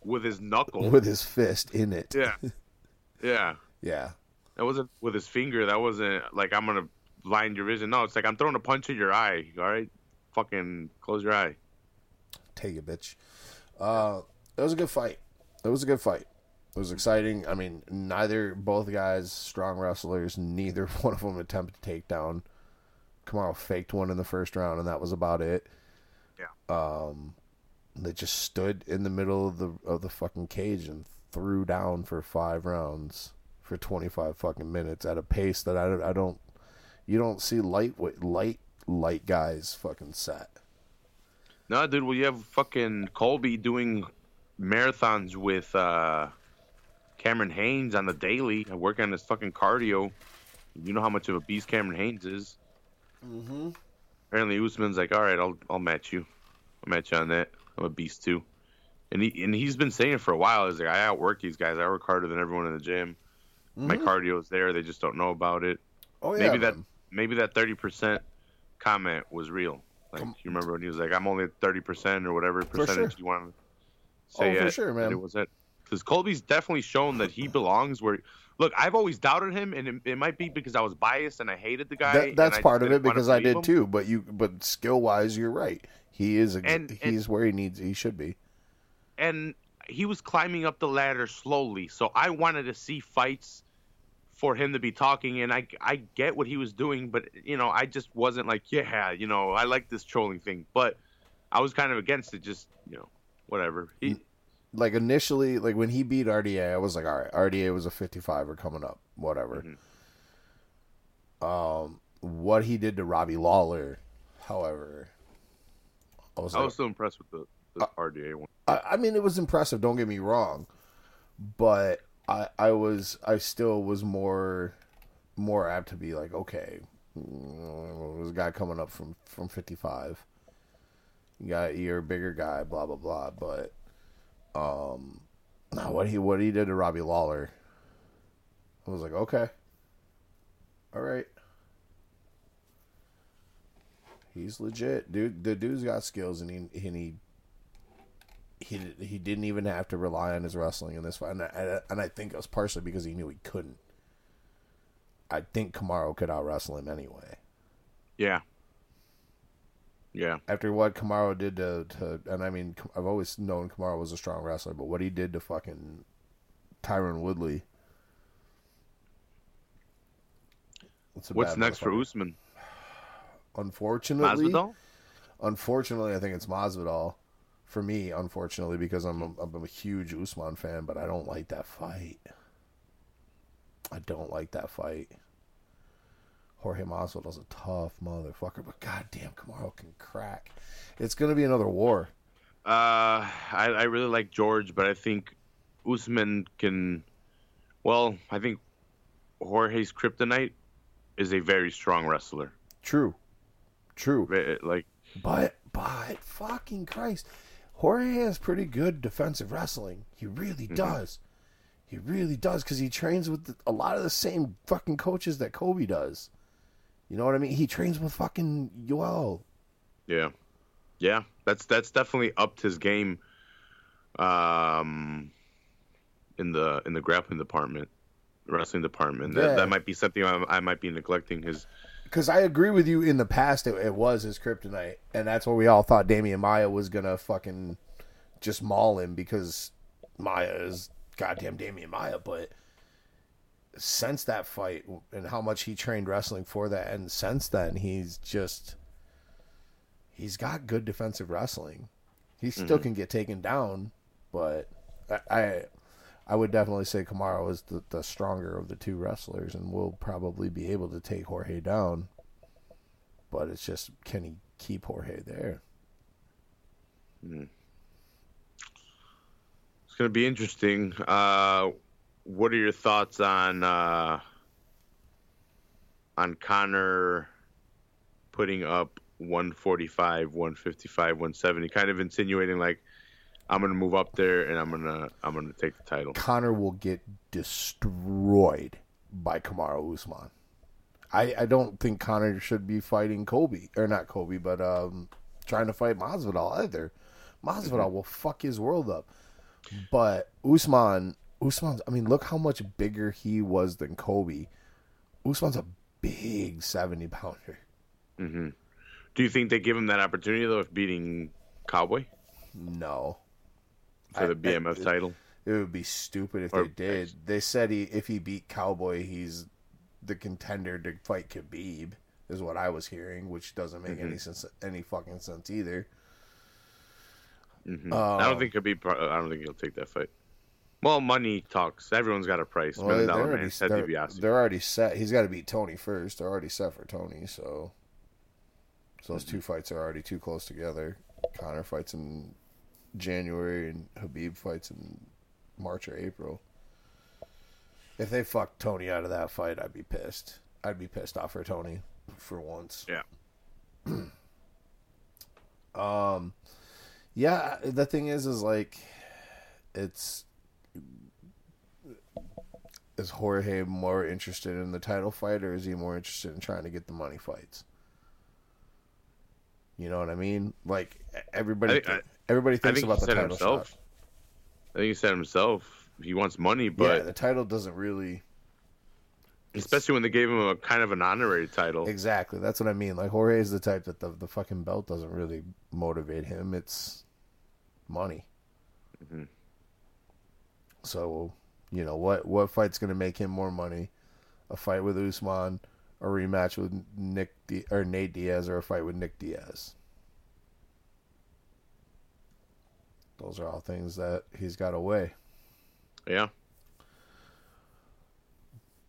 with his knuckle. with his fist in it. yeah, yeah. Yeah. That wasn't with his finger. That wasn't like I'm gonna blind your vision. No, it's like I'm throwing a punch in your eye. All right, fucking close your eye. Take it, bitch. Uh, it was a good fight. It was a good fight. It was exciting. I mean, neither both guys strong wrestlers. Neither one of them attempted to take takedown. Kamaru faked one in the first round, and that was about it. Yeah. Um, they just stood in the middle of the of the fucking cage and threw down for five rounds for twenty five fucking minutes at a pace that I, I don't. You don't see lightweight light light guys fucking set. No, dude. Well, you have fucking Colby doing marathons with uh, Cameron Hanes on the daily, working on his fucking cardio. You know how much of a beast Cameron Hanes is. Mm-hmm. Apparently, Usman's like, all right, I'll I'll match you. I'll match you on that. I'm a beast too. And he and he's been saying it for a while. He's like, I outwork these guys. I work harder than everyone in the gym. My cardio is there. They just don't know about it. Oh yeah, maybe that maybe that thirty percent comment was real. Like Come- you remember when he was like, "I'm only at thirty percent or whatever percentage sure. you want to oh, say." Oh, for sure, man. It was it because Colby's definitely shown that he belongs where. Look, I've always doubted him, and it, it might be because I was biased and I hated the guy. That, that's part of it because I did him. too. But you, but skill wise, you're right. He is. Ex- And- and- he's where he needs. He should be. and he was climbing up the ladder slowly. So I wanted to see fights for him to be talking, and I I get what he was doing, but you know I just wasn't like yeah, you know I like this trolling thing, but I was kind of against it. Just you know whatever. He, Like initially, like when he beat RDA, I was like, all right, RDA was a 55 or coming up, whatever. Mm-hmm. Um, what he did to Robbie Lawler, however, I was I like, was still impressed with the, the RDA one. I, I mean, it was impressive. Don't get me wrong, but I I was I still was more more apt to be like, okay, there's a guy coming up from from 55. You got you're a bigger guy, blah blah blah. But um, what he what he did to Robbie Lawler, I was like, okay, all right. He's legit, dude. The dude's got skills, and he and he he he didn't even have to rely on his wrestling in this fight, and I, and I think it was partially because he knew he couldn't. I think Kamaru could out wrestle him anyway. Yeah. Yeah. After what Kamaru did to, to, and I mean, I've always known Kamaru was a strong wrestler, but what he did to fucking Tyron Woodley. What's next for Usman? Unfortunately, Masvidal? unfortunately, I think it's Masvidal. For me, unfortunately, because I'm a, I'm a huge Usman fan, but I don't like that fight. I don't like that fight. Jorge Masvidal's a tough motherfucker, but goddamn, Kamaru can crack. It's gonna be another war. Uh, I, I really like George, but I think Usman can. Well, I think Jorge's kryptonite is a very strong wrestler. True, true. Like, But but fucking Christ, Jorge has pretty good defensive wrestling. He really does. He really does because he trains with a lot of the same fucking coaches that Colby does. You know what I mean? He trains with fucking Yoel. yeah, yeah, that's that's definitely upped his game. Um, in the in the grappling department, wrestling department. Yeah. That, that might be something I, I might be neglecting. His Because I agree with you. In the past, it, it was his kryptonite, and that's what we all thought Demian Maia was gonna fucking just maul him because Maia is goddamn Demian Maia. But since that fight and how much he trained wrestling for that, and since then, he's just he's got good defensive wrestling. He still mm-hmm. can get taken down, but I. I I would definitely say Kamaru is the, the stronger of the two wrestlers and will probably be able to take Jorge down. But it's just, can he keep Jorge there? It's going to be interesting. Uh, what are your thoughts on uh, on Conor putting up 145, 155, 170, kind of insinuating like I'm going to move up there and I'm going to I'm to take the title. Conor will get destroyed by Kamaru Usman. I, I don't think Conor should be fighting Colby, or not Colby, but um, trying to fight Masvidal either. Masvidal will fuck his world up. But Usman, Usman's, I mean, look how much bigger he was than Colby. Usman's a big 70 pounder. Do you think they give him that opportunity though of beating Cowboy No. For the I- BMF title? It would be stupid if Or- they did. They said he, if he beat Cowboy, he's the contender to fight Khabib, is what I was hearing, which doesn't make any mm-hmm. sense, any fucking sense either. Mm-hmm. I don't um, think Khabib. I don't think he'll take that fight. Well, money talks. Everyone's got a price. Well, Million they're, already, man, they're, DiBiase. they're already set. He's got to beat Tony first. They're already set for Tony, so so those mm-hmm. two fights are already too close together. Conor fights in January, and Khabib fights in March or April. If they fuck Tony out of that fight, I'd be pissed. I'd be pissed off for Tony for once. Yeah. Um, yeah. The thing is, is like, it's is Jorge more interested in the title fight, or is he more interested in trying to get the money fights? You know what I mean? Like everybody, I everybody thinks think about the title himself. shot. I think he said himself he wants money, but yeah, the title doesn't really especially when they gave him a kind of an honorary title. exactly. That's what I mean. Like Jorge is the type that the the fucking belt doesn't really motivate him. It's money. Mm-hmm. So, you know what? What fight's going to make him more money? A fight with Usman, a rematch with Nick Di- or Nate Diaz, or a fight with Nick Diaz. Those are all things that he's got away. Yeah.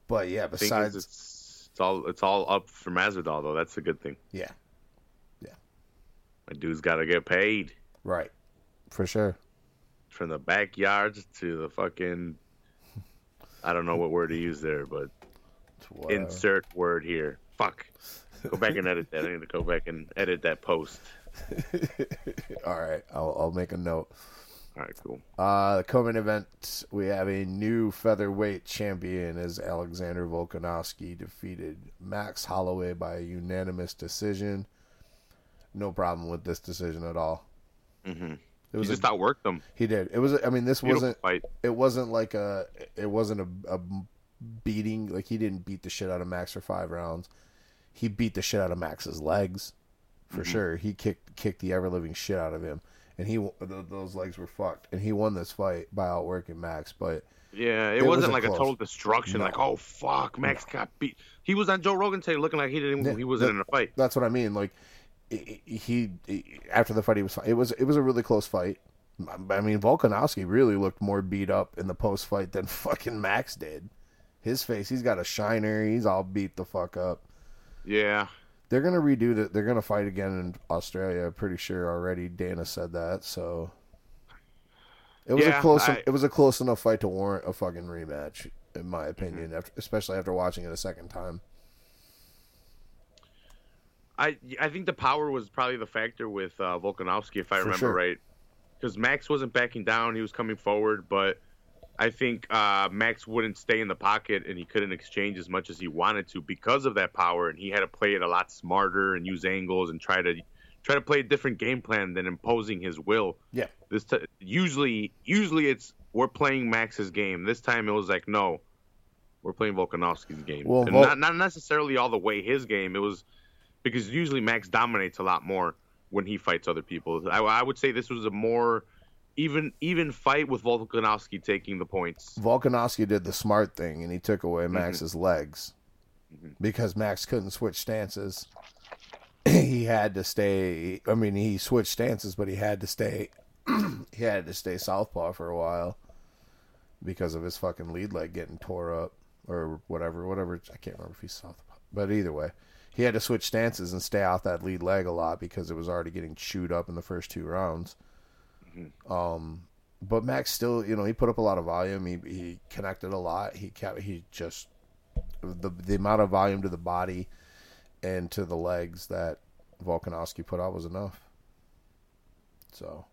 But yeah, besides it's, it's all it's all up for Masvidal though. That's a good thing. yeah, Yeah. My dude's got to get paid right, for sure. from the backyards to the fucking. I don't know what word to use there, but insert word here. Fuck. Go back and edit that. I need to go back and edit that post. all right, I'll, I'll make a note. All right, cool. Uh, the co-main event, we have a new featherweight champion as Alexander Volkanovski defeated Max Holloway by a unanimous decision. No problem with this decision at all. hmm It He was just a, outworked them. he did. It was. I mean, this Beautiful wasn't. fight. It wasn't like a. It wasn't a, a beating. Like he didn't beat the shit out of Max for five rounds. He beat the shit out of Max's legs, for Mm-hmm. sure. He kicked kicked the ever living shit out of him, and he th- those legs were fucked. And he won this fight by outworking Max. But Yeah, it, It wasn't wasn't like close. a total destruction. No. Like, oh fuck, Max got beat. He was on Joe Rogan today, looking like he didn't. He wasn't that- in a fight. that's what I mean. Like he, he, after the fight, he was. It was it was a really close fight. I mean, Volkanovski really looked more beat up in the post fight than fucking Max did. His face, he's got a shiner. He's all beat the fuck up. Yeah, They're gonna redo that. They're gonna fight again in Australia. I'm pretty sure already. Dana said that. So it was a close. I- it was a close enough fight to warrant a fucking rematch, in my opinion. After, especially after watching it a second time. I I think the power was probably the factor with uh, Volkanovski, if I For remember sure. right, because Max wasn't backing down; he was coming forward. But I think uh, Max wouldn't stay in the pocket, and he couldn't exchange as much as he wanted to because of that power, and he had to play it a lot smarter and use angles and try to try to play a different game plan than imposing his will. Yeah. This t- usually usually it's we're playing Max's game. This time it was like no, we're playing Volkanovski's game, Well, and Vol- not not necessarily all the way his game. It was because usually Max dominates a lot more when he fights other people. I, I would say this was a more even even fight with Volkanovski taking the points. Volkanovski did the smart thing and he took away Mm-hmm. Max's legs because Max couldn't switch stances. he had to stay. I mean, he switched stances, but he had to stay. he had to stay southpaw for a while because of his fucking lead leg getting tore up or whatever. Whatever. I can't remember if he's southpaw, but either way, he had to switch stances and stay off that lead leg a lot because it was already getting chewed up in the first two rounds. Um, but Max still, you know, he put up a lot of volume. He he connected a lot. He kept he just the the amount of volume to the body and to the legs that Volkanovski put out was enough. So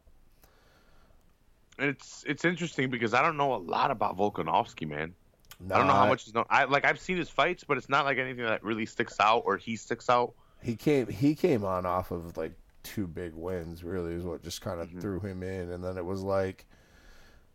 And it's it's interesting because I don't know a lot about Volkanovski, man. no, I don't know how much is known. I like I've seen his fights, but it's not like anything that really sticks out or he sticks out. he came he came on off of like two big wins. Really, is what just kind of Mm-hmm. threw him in, and then it was like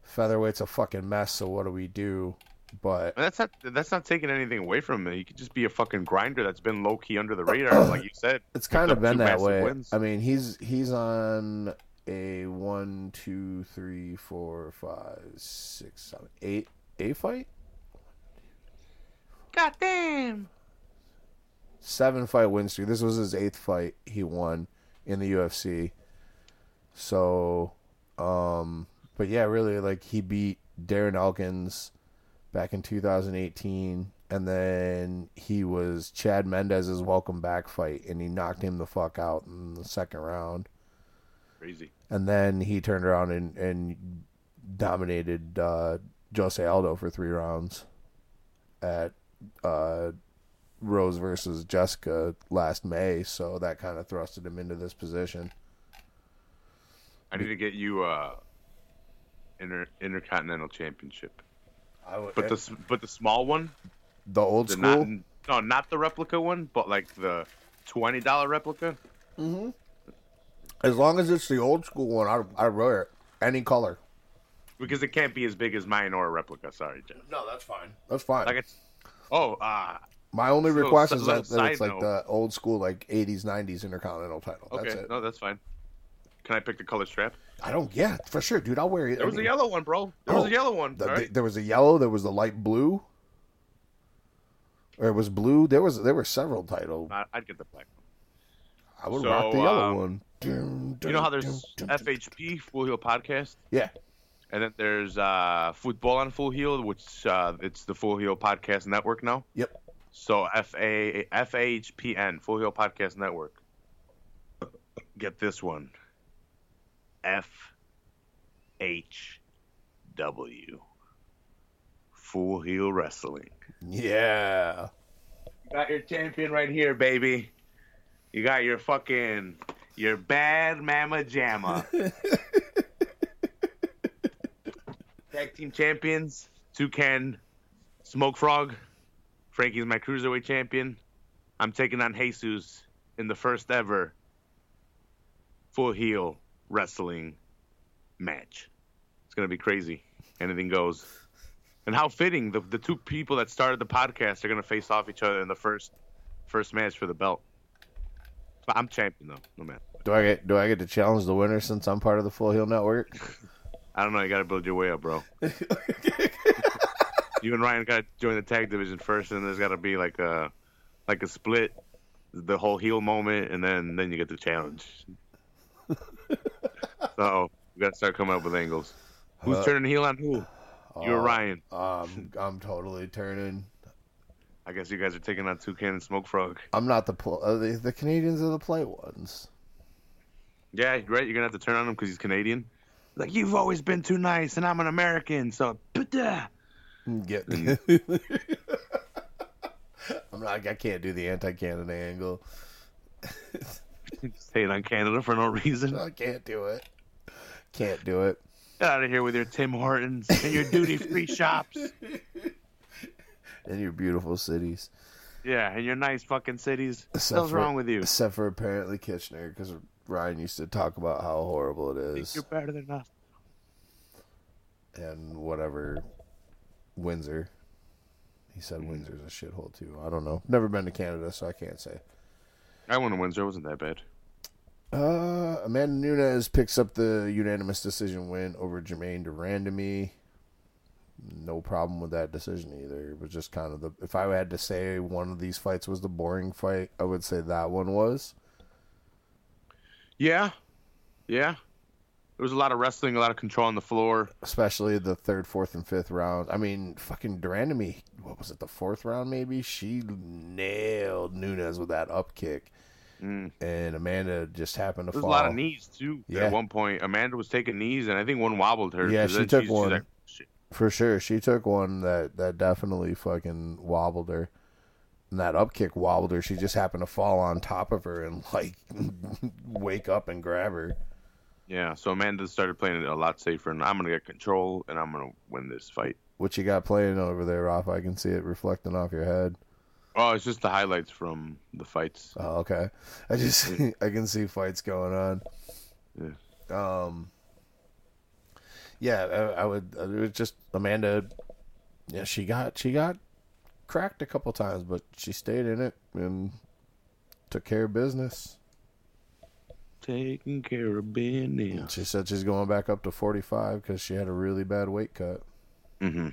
featherweight's a fucking mess. So what do we do? But that's not that's not taking anything away from him. He could just be a fucking grinder that's been low key under the radar, like you said. it's kind of been that way. wins. I mean, he's he's on a one, two, three, four, five, six, seven, eight, eight fight, God damn. seven fight win streak. This was his eighth fight he won in the UFC. So, um, but yeah, really, like he beat Darren Elkins back in 2018, and then he was Chad Mendes's welcome back fight, and he knocked him the fuck out in the second round. Crazy. and then he turned around and, and dominated uh, Jose Aldo for three rounds at uh, Rose versus Jessica last May. So that kind of thrusted him into this position. I need to get you uh inter intercontinental championship. I would, But the but the small one, the old the school, not no not the replica one, but like the twenty dollar replica. Mm-hmm. As long as it's the old school one, I I wear it any color. Because it can't be as big as mine or a replica. Sorry, Jeff. No, that's fine. That's fine. Like it's oh uh My only little- request is that, that it's like note. the old school, like '80s, '90s Intercontinental title. That's okay it. no that's fine. Can I pick the color strap? I don't. Yeah, for sure, dude. I'll wear it. There was a yellow one, bro. There was Oh, a yellow one. The- right? there was a yellow. There was the light blue. Or it was blue. There was there were several titles. I- I'd get the black one. I would So, rock the yellow um, one. Dun, You know how there's dun. FHP Full Heel Podcast, Yeah, and then there's uh, Football on Full Heel, which uh, it's the Full Heel Podcast Network now. Yep. So F A F H P N Full Heel Podcast Network. Get this one. F H W. Full Heel Wrestling. yeah. You got your champion right here, baby. You got your fucking your bad mama jamma. Tag team champions, Toucan, Smoke Frog. Frankie's my cruiserweight champion. I'm taking on Jesus in the first ever full heel wrestling match. It's gonna be crazy. Anything goes. And how fitting the the two people that started the podcast are gonna face off each other in the first first match for the belt. But I'm champion though, no matter. Do I get do I get to challenge the winner since I'm part of the Full Heel Network? I don't know. You got to build your way up, bro. you and Ryan got to join the tag division first, and there's got to be like a like a split, the whole heel moment, and then then you get the challenge. so we got to start coming up with angles. Who's Uh, turning heel on who? You or Uh, Ryan? Um, I'm totally turning. I guess you guys are taking on Toucan and Smoke Frog. I'm not the pl- uh, the, the Canadians are the play ones. Yeah, right. You're gonna have to turn on him because he's Canadian. Like you've always been too nice, and I'm an American, so. But, Get. I'm not. I can't do the anti-Canada angle. Staying on Canada for no reason. I can't do it. Can't do it. Get out of here with your Tim Hortons and your duty-free shops. And your beautiful cities. Yeah, and your nice fucking cities. Except What's for- wrong with you? Except for apparently Kitchener, because Ryan used to talk about how horrible it is. Think you're better than us. and whatever Windsor. He said Windsor's a shithole too. I don't know. Never been to Canada, so I can't say. I won in Windsor. It wasn't that bad. Uh, Amanda Nunes picks up the unanimous decision win over Germaine de Randamie. No problem with that decision either. It was just kind of the. If I had to say one of these fights was the boring fight, I would say that one was. Yeah, yeah. There was a lot of wrestling, a lot of control on the floor. Especially the third, fourth, and fifth round. I mean, fucking de Randamie. What was it? The fourth round, maybe. She nailed Nunes with that up kick, Mm. and Amanda just happened to There was fall. a lot of knees too. Yeah. At one point, Amanda was taking knees, and I think one wobbled her. Yeah, she took one. like, For sure. She took one that, that definitely fucking wobbled her. And that up kick wobbled her. She just happened to fall on top of her and like wake up and grab her. Yeah, so Amanda started playing it a lot safer, and I'm gonna get control, and I'm gonna win this fight. What you got playing over there, Ralph? I can see it reflecting off your head. Oh, it's just the highlights from the fights. Oh, okay. I just I can see fights going on. Yeah. Um. Yeah, I, I would. It was just Amanda. Yeah, she got she got cracked a couple times, but she stayed in it and took care of business. Taking care of business. She said she's going back up to 45 because she had a really bad weight cut. Mm-hmm.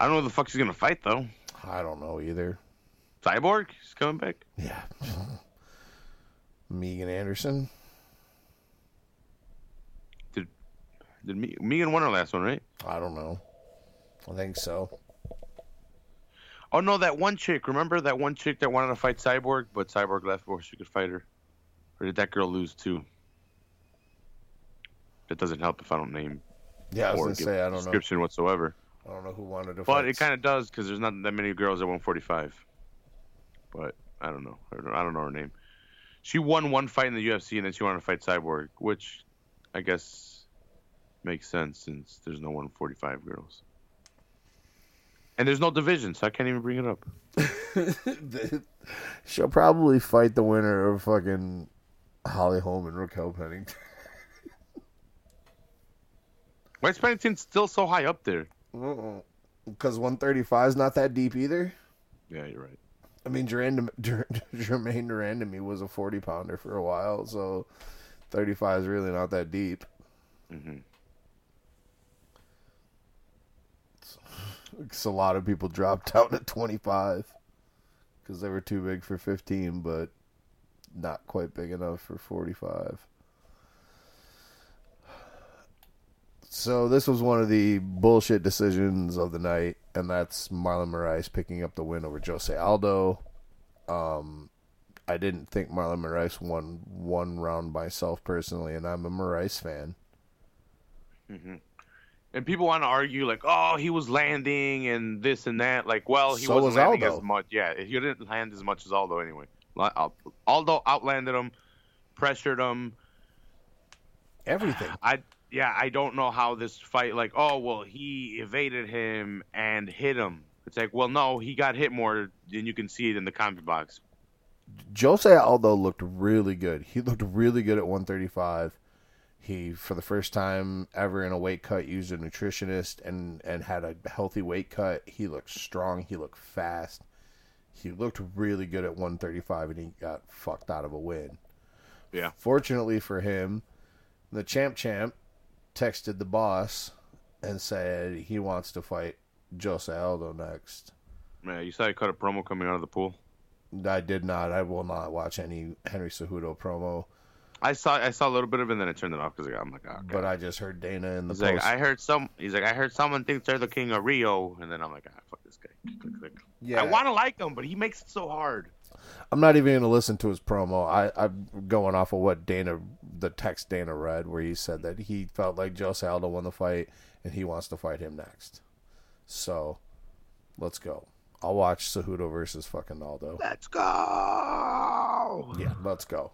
I don't know who the fuck she's gonna fight though. I don't know either. Cyborg, she's coming back. Yeah. Megan Anderson. Did me, Megan won her last one, right? I don't know. I think so. Oh no, that one chick. Remember that one chick that wanted to fight Cyborg, but Cyborg left before she could fight her, or did that girl lose too? It doesn't help if I don't name Yeah, I was or gonna give say I don't know. description whatsoever. I don't know who wanted to. Fight. But fight. it kind of does because there's not that many girls at 145. But I don't know. I don't, I don't know her name. She won one fight in the UFC and then she wanted to fight Cyborg, which I guess makes sense since there's no 145 girls. And there's no division, so I can't even bring it up. She'll probably fight the winner of fucking Holly Holm and Raquel Pennington. Why is Pennington still so high up there? Because 135 is not that deep either. Yeah, you're right. I mean, Durand- Dur- Germaine de Randamie was a 40 pounder for a while, so 35 is really not that deep. Mm-hmm. Because a lot of people dropped out at 25 because they were too big for 15, but not quite big enough for 45. So this was one of the bullshit decisions of the night, and that's Marlon Moraes picking up the win over Jose Aldo. Um, I didn't think Marlon Moraes won one round myself personally, and I'm a Moraes fan. hmm And people want to argue like, oh, he was landing and this and that. Like, well, he So wasn't was landing Aldo. as much. Yeah, he didn't land as much as Aldo anyway. Li- uh, Aldo outlanded him, pressured him. Everything. I yeah, I don't know how this fight. Like, oh, well, he evaded him and hit him. It's like, well, no, he got hit more than you can see it in the comment box. Jose Aldo looked really good. He looked really good at 135. He, for the first time ever in a weight cut, used a nutritionist and and had a healthy weight cut. He looked strong. He looked fast. He looked really good at 135, and he got fucked out of a win. Yeah. Fortunately for him, the champ champ texted the boss and said he wants to fight Jose Aldo next. Man, you saw he cut a promo coming out of the pool. I did not. I will not watch any Henry Cejudo promo. I saw I saw a little bit of it, and then I turned it off because I'm like, oh, God. But I just heard Dana in the He's post. like, I heard some. He's like, I heard someone thinks they're the king of Rio, and then I'm like, ah, fuck this guy. Click, click. yeah, I want to like him, but he makes it so hard. I'm not even going to listen to his promo. I, I'm going off of what Dana, the text Dana read, where he said that he felt like Jose Aldo won the fight and he wants to fight him next. So, let's go. I'll watch Cejudo versus fucking Aldo. Let's go. Yeah, let's go.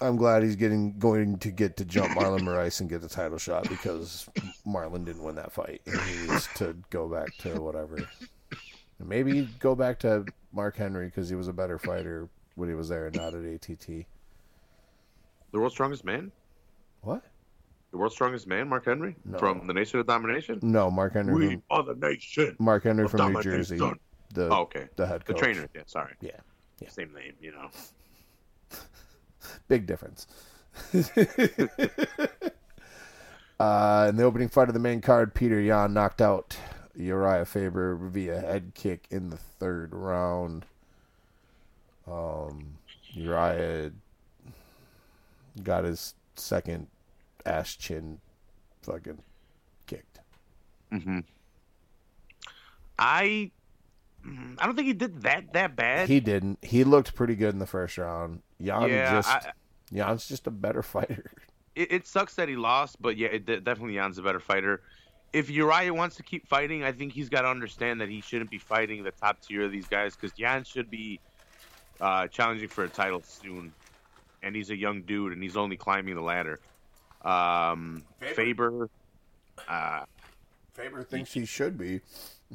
I'm glad he's getting going to get to jump Marlon Moraes and get the title shot because Marlon didn't win that fight and he needs to go back to whatever. And maybe go back to Mark Henry because he was a better fighter when he was there and not at ATT. The world's strongest man. What? The world's strongest man, Mark Henry, No. from the Nation of Domination. No, Mark Henry. We From, are the nation. Mark Henry from New. Jersey. The Oh, okay. the head The trainer. Yeah, sorry. Yeah, yeah. Same name, you know. Big difference. uh, in the opening fight of the main card, Peter Yan knocked out Uriah Faber via head kick in the third round. Um, Uriah got his second ass chin fucking kicked. hmm I, mm, I don't think he did that that bad. He didn't. He looked pretty good in the first round. Yan yeah, just I, Yan's just a better fighter. it, it sucks that he lost, but yeah, it, definitely Yan's a better fighter. If Uriah wants to keep fighting, I think he's got to understand that he shouldn't be fighting the top tier of these guys because Jan should be uh, challenging for a title soon, and he's a young dude and he's only climbing the ladder. Um, Faber. Faber, uh, Faber thinks he should be.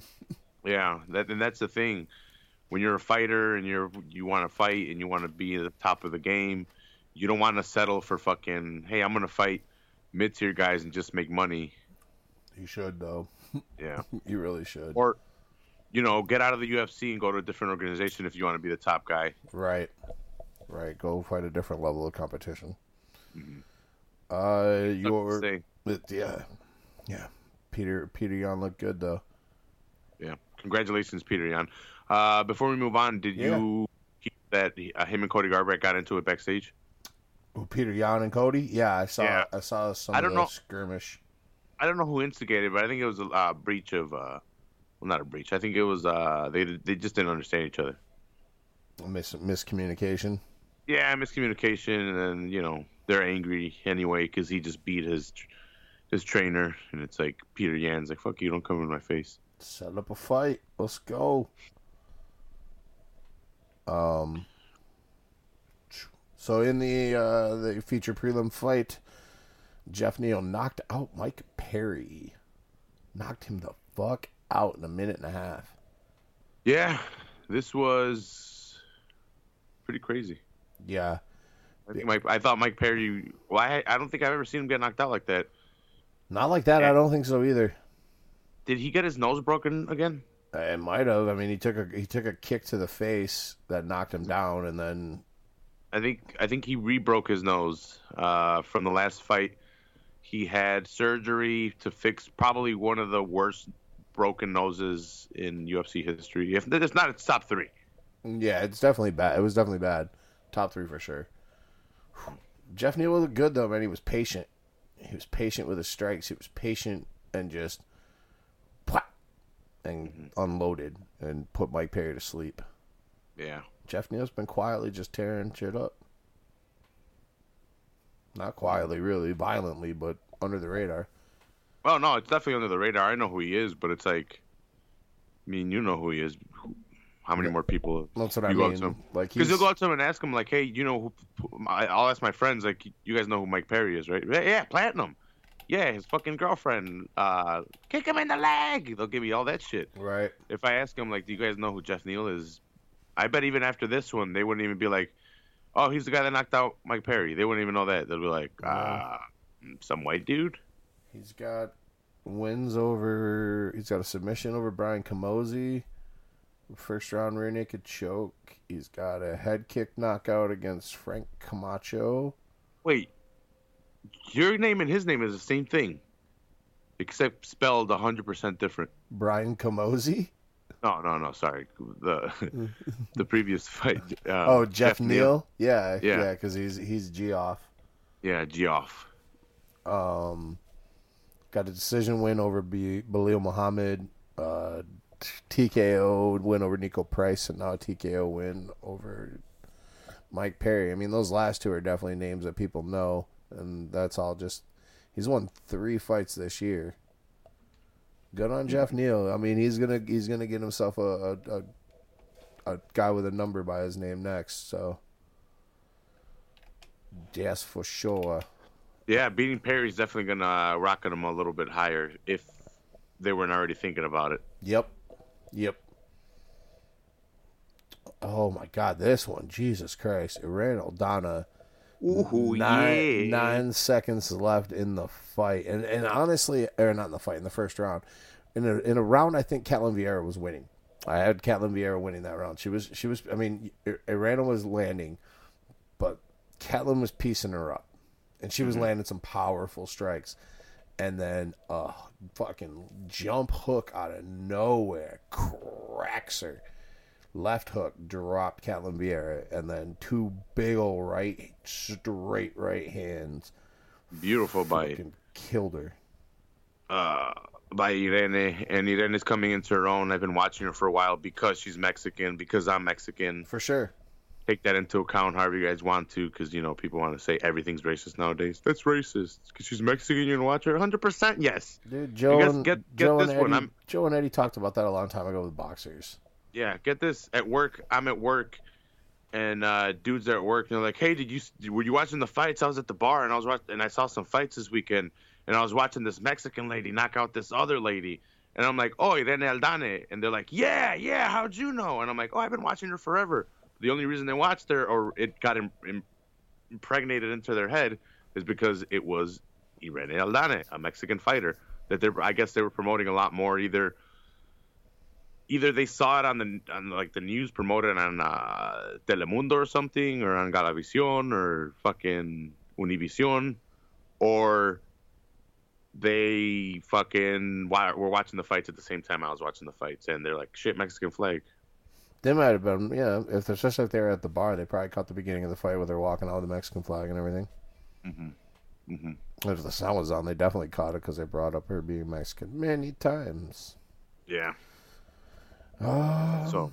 yeah, that and that's the thing. When you're a fighter and you're you want to fight and you want to be at the top of the game, you don't want to settle for fucking. Hey, I'm gonna fight mid tier guys and just make money. He should though. Yeah. He really should. or you know get out of the UFC and go to a different organization if you want to be the top guy. Right. Right. Go fight a different level of competition. Mhm. Uh, Sucks to your say. yeah, yeah. Peter Peter Yan looked good though. yeah, congratulations, Peter Yan. Uh, before we move on, did Yeah. you hear that uh, him and Cody Garbrandt got into it backstage? Who, Peter Yan and Cody. Yeah, I saw. Yeah. I saw some I don't know- skirmish. I don't know who instigated, but I think it was a uh, breach of. Uh, well, not a breach. I think it was uh, they they just didn't understand each other. Mis- miscommunication. Yeah, miscommunication, and you know they're angry anyway because he just beat his his trainer, and it's like Peter Yan's like, "Fuck you, don't come in my face." Set up a fight. Let's go. Um. So in the uh, the feature prelim fight, Geoff Neal knocked out Mike Perry. Knocked him the fuck out in a minute and a half. Yeah, this was pretty crazy. Yeah. I think Mike. I thought Mike Perry. Well, I, I don't think I've ever seen him get knocked out like that. Not like that. I don't think so either. Did he get his nose broken again? It might have. I mean, he took a he took a kick to the face that knocked him down, and then I think I think he re-broke his nose uh, from the last fight. He had surgery to fix probably one of the worst broken noses in UFC history. If it's not, it's top three. yeah, it's definitely bad. It was definitely bad. Top three for sure. Geoff Neal looked good though, man. He was patient. He was patient with his strikes. He was patient and just and mm-hmm. unloaded and put Mike Perry to sleep. Yeah. Geoff Neal's been quietly just tearing shit up. Not quietly, really, violently, but under the radar. Well, no, it's definitely under the radar. I know who he is, but it's like, I mean, you know who he is. How many more people? That's what I You go up to mean. him. Like Because you'll go up to him and ask him, like, hey, you know, who, I'll ask my friends, like, you guys know who Mike Perry is, right? Yeah, yeah, Platinum. Yeah, his fucking girlfriend. Uh, kick him in the leg. They'll give me all that shit. right. If I ask him, like, do you guys know who Geoff Neal is? I bet even after this one, they wouldn't even be like, "Oh, he's the guy that knocked out Mike Perry." They wouldn't even know that. They'll be like, "Ah, some white dude." He's got wins over. He's got a submission over Brian Camozzi. First round rear naked choke. He's got a head kick knockout against Frank Camacho. Wait, your name and his name is the same thing, except spelled hundred percent different. Brian Camozzi. No, no, no. Sorry, the the previous fight. Uh, oh, Geoff, Neal. Yeah, Yeah. yeah, because he's he's G off. Yeah, Geoff. Um, got a decision win over B- Muhammad. Uh, TKO win over Niko Price, and now a TKO win over Mike Perry. I mean, those last two are definitely names that people know, and that's all just. He's won three fights this year. Good on Geoff Neal. I mean, he's gonna he's gonna get himself a a, a, a guy with a number by his name next. So, yes, for sure. Yeah, beating Perry's definitely gonna uh, rocket him a little bit higher if they weren't already thinking about it. Yep. Yep. Oh my God, this one, Jesus Christ, Irene Aldana. Ooh, nine, yeah. nine seconds left in the fight, and and honestly, or not in the fight, in the first round, in a in a round, I think Ketlen Vieira was winning. I had Ketlen Vieira winning that round. She was she was. I mean, Irene was landing, but Ketlen was piecing her up, and she was mm-hmm. landing some powerful strikes, and then a fucking jump hook out of nowhere cracks her left hook dropped Ketlen Vieira, and then two big old right, straight right hands Beautiful by killed her. uh by Irene, and Irene is coming into her own. I've been watching her for a while because she's Mexican, because I'm Mexican. For sure. Take that into account, however you guys want to, because you know people want to say everything's racist nowadays. That's racist because she's Mexican. You're gonna watch her 100. percent Yes. Dude, Joe and, get- get Joe, this and one. Eddie, I'm- Joe and Eddie talked about that a long time ago with boxers. Yeah, get this. At work, I'm at work, and uh, dudes are at work, and they're like, "Hey, did you were you watching the fights? I was at the bar, and I was watching, and I saw some fights this weekend, and I was watching this Mexican lady knock out this other lady, and I'm like, oh, Irene Aldana, and they're like, yeah, yeah, how'd you know? And I'm like, oh, I've been watching her forever. The only reason they watched her, or it got im- im- impregnated into their head, is because it was Irene Aldana, a Mexican fighter that they're, I guess, they were promoting a lot more, either either they saw it on the on like the news promoted on uh, Telemundo or something, or on Galavisión or fucking Univision, or they fucking were watching the fights at the same time I was watching the fights, and they're like, "Shit, Mexican flag." They might have been, yeah. If they're just like they were at the bar, they probably caught the beginning of the fight where they're walking out with the Mexican flag and everything. Mm-hmm. Mm-hmm. If the sound was on, they definitely caught it because they brought up her being Mexican many times. Yeah. Oh, So,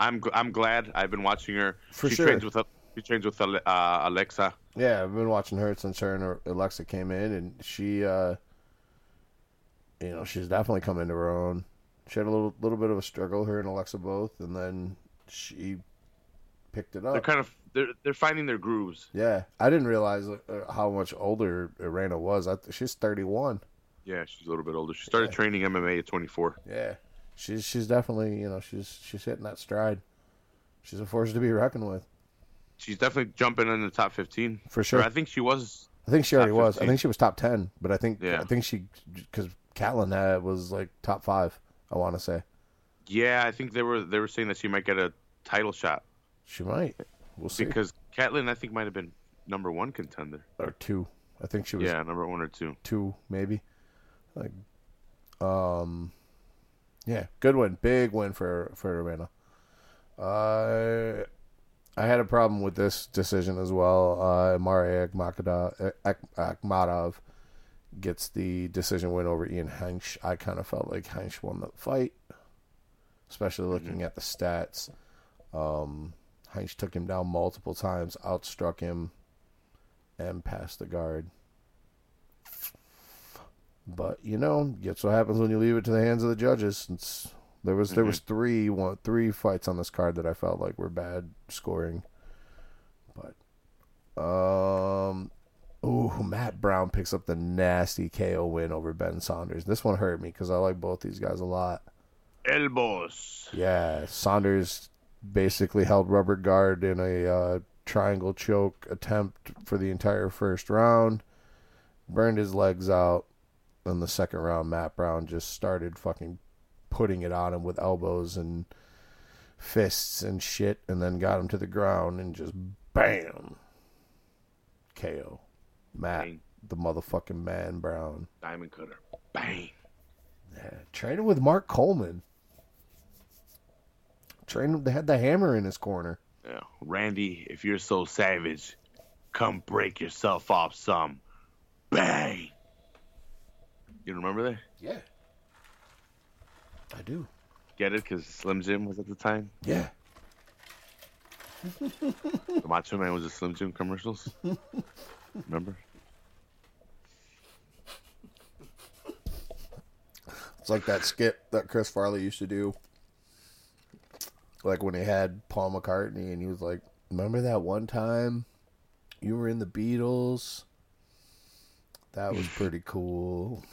I'm I'm glad I've been watching her. For she sure. trains with she trains with uh, Alexa. Yeah, I've been watching her since her and Alexa came in, and she, uh, you know, she's definitely come into her own. She had a little little bit of a struggle, her and Alexa both, and then she picked it up. They're kind of they're they're finding their grooves. Yeah, I didn't realize uh, how much older Irena was. I, she's thirty one. Yeah, she's a little bit older. She started Yeah. training MMA at 24. Yeah, she's she's definitely you know she's she's hitting that stride. She's a force to be reckoned with She's definitely jumping in the top 15. for Or sure. I think she was. I think she already was. I think she was top ten, but I think Yeah. I think she because Ketlen had was like top five. I want to say Yeah, I think they were they were saying that she might get a title shot she might. We'll see. because Ketlen I think might have been number one contender. or two. I think she was Yeah, number one or two. two, maybe. Like, um, yeah, good win, big win for for Arena. Uh, I had a problem with this decision as well. Uh, Mari Akhmedov, gets the decision win over Ian Hench. I kind of felt like Hench won the fight, especially looking at the stats. Um, Hench took him down multiple times, outstruck him, and passed the guard. But you know, that's what happens when you leave it to the hands of the judges. Since there was there was three one three fights on this card that I felt like were bad scoring. But um ooh, Matt Brown picks up the nasty KO win over Ben Saunders. This one hurt me because I like both these guys a lot. Elbows. Yeah, Saunders basically held rubber guard in a uh, triangle choke attempt for the entire first round. Burned his legs out. In the second round, Matt Brown just started fucking putting it on him with elbows and fists and shit, and then got him to the ground and just bam, KO. Matt, Bang. the motherfucking man Brown. Diamond cutter. Bang. Yeah, training with Mark Coleman. Training, they had the hammer in his corner. Yeah. Randy, if you're so savage, come break yourself off some. Bang. You remember that? Yeah, I do. Get it? Because Slim Jim was at the time. Yeah, The Macho Man was a Slim Jim commercials. Remember? it's like that skit that Chris Farley used to do. Like when he had Paul McCartney, and he was like, "Remember that one time you were in the Beatles? That was pretty cool."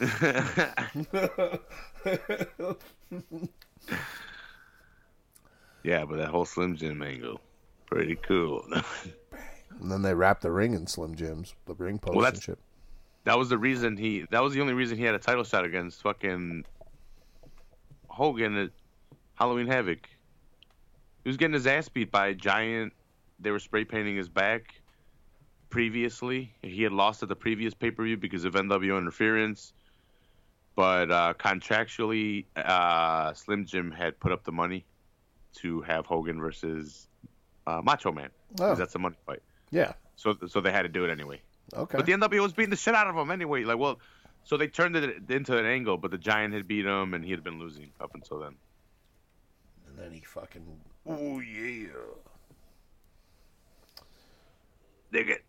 Yeah, but that whole Slim Jim angle, pretty cool. And then they wrapped the ring in Slim Jims, the ring post Well, and shit. that was the reason he. That was the only reason he had a title shot against fucking Hogan at Halloween Havoc. He was getting his ass beat by a giant. They were spray painting his back. Previously, he had lost at the previous pay per view because of NWO interference. But uh, contractually, uh, Slim Jim had put up the money to have Hogan versus uh, Macho Man. Oh, That's a money fight. yeah. So, so they had to do it anyway. Okay. But the NWO was beating the shit out of him anyway. Like, well, so they turned it into an angle, but the Giant had beat him, and he had been losing up until then. And then he fucking. Oh yeah. Dig it.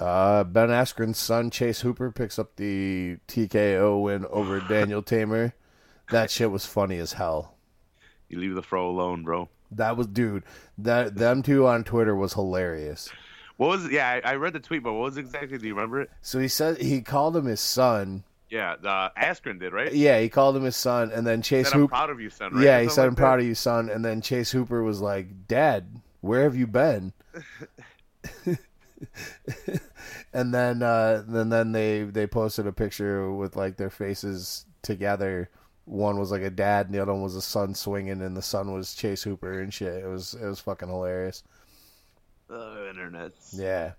Uh, ben Askren's son Chase Hooper picks up the TKO win over Daniel Teymur. That shit was funny as hell. You leave the fro alone, bro. That was dude. That them two on Twitter was hilarious. What was? Yeah, I, I read the tweet, but what was exactly? Do you remember it? So he said he called him his son. Yeah, the Askren did, right? Yeah, he called him his son, and then Chase I'm Hooper. proud of you, son. Right? Yeah, he said, like "I'm that? proud of you, son." And then Chase Hooper was like, "Dad, where have you been?" and then, uh, then then they they posted a picture with like their faces together. One was like a dad, and the other one was a son swinging, and the son was Chase Hooper and shit. It was it was fucking hilarious. Uh, internet. Yeah,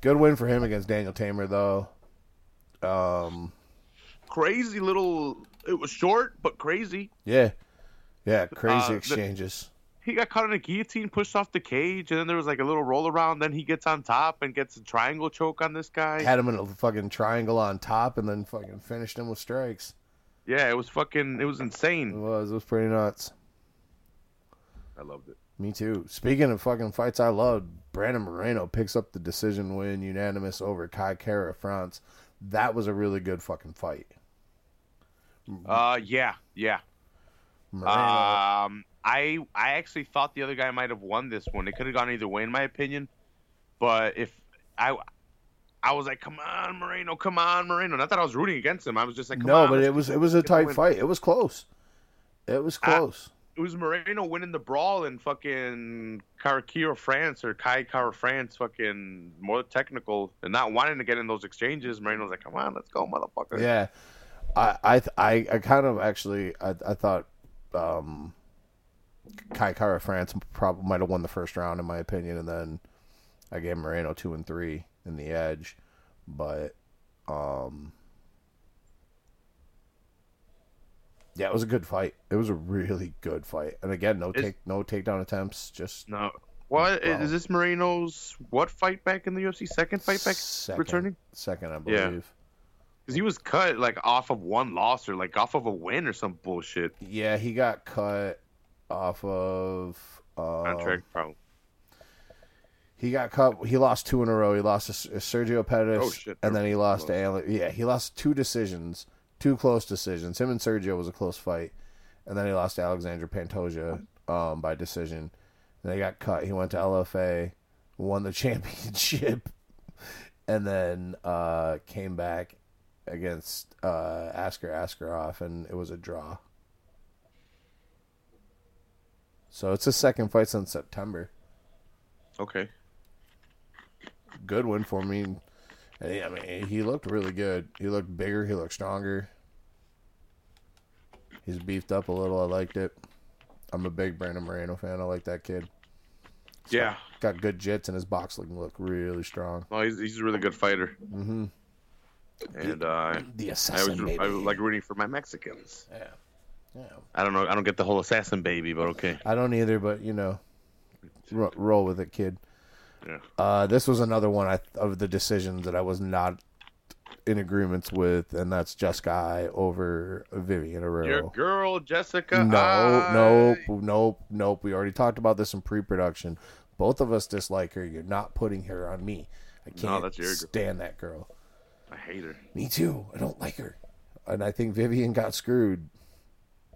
good win for him against Daniel Teymur though. Um, Crazy little. It was short, but crazy. yeah, yeah, crazy Uh, the- exchanges. He got caught in a guillotine, pushed off the cage, and then there was like a little roll around. Then he gets on top and gets a triangle choke on this guy. had him in a fucking triangle on top and then fucking finished him with strikes. Yeah, it was fucking. It was insane. It was. It was pretty nuts. I loved it. Me too. Speaking of fucking fights I loved, Brandon Moreno picks up the decision win unanimous over Kai Kara France. That was a really good fucking fight. Uh, yeah, yeah. Moreno, Um, I I actually thought the other guy might have won this one. It could have gone either way, in my opinion. But if I, I was like, come on, Moreno, come on, Moreno. Not that I was rooting against him. I was just like, come no, on, but it was it was a tight win. fight. It was close. It was close. It was Moreno winning the brawl and fucking Karakiro France or Kai Kara France, fucking more technical and not wanting to get in those exchanges. Moreno's like, come on, let's go, motherfucker. Yeah, I I I, I kind of actually I I thought um, Kai Kara France probably might have won the first round in my opinion, and then I gave Moreno two and three in the edge, but um, yeah, it was a good fight. It was a really good fight, and again, no Is- take no takedown attempts, just No. What is Wow. this Moreno's what fight back in the UFC? Second fight back second, returning? second, I Yeah. believe. Because he was cut like off of one loss or like off of a win or some bullshit. Yeah, he got cut off of um, Contract problem. He got cut. He lost two in a row. He lost to S- Sergio Pettis, Oh, shit. and then he lost to Close. Ale- yeah. He lost two decisions, two close decisions. Him and Sergio was a close fight, and then he lost to Alexander Pantoja um, by decision. Then he got cut. He went to LFA, won the championship, and then uh, came back against uh, Askar Askarov, and it was a draw. So it's his second fight since September. Okay. Good win for me. I mean, he looked really good. He looked bigger. He looked stronger. He's beefed up a little. I liked it. I'm a big Brandon Moreno fan. I like that kid. Yeah. Got good jits, and his boxing look really strong. Well, he's, he's a really good fighter. Mm-hmm. And uh, The I was. I like rooting for my Mexicans. yeah. Yeah. I don't know. I don't get the whole assassin baby, but okay. I don't either, but you know, ro- roll with it, kid. Yeah. Uh, this was another one I, of the decisions that I was not in agreements with, and that's Jessica I over Vivian Arroyo. Your girl Jessica. No, I- nope, nope, nope. We already talked about this in pre-production. Both of us dislike her. You're not putting her on me. I can't that's your girl. stand that girl. I hate her. Me too. I don't like her. And I think Vivian got screwed.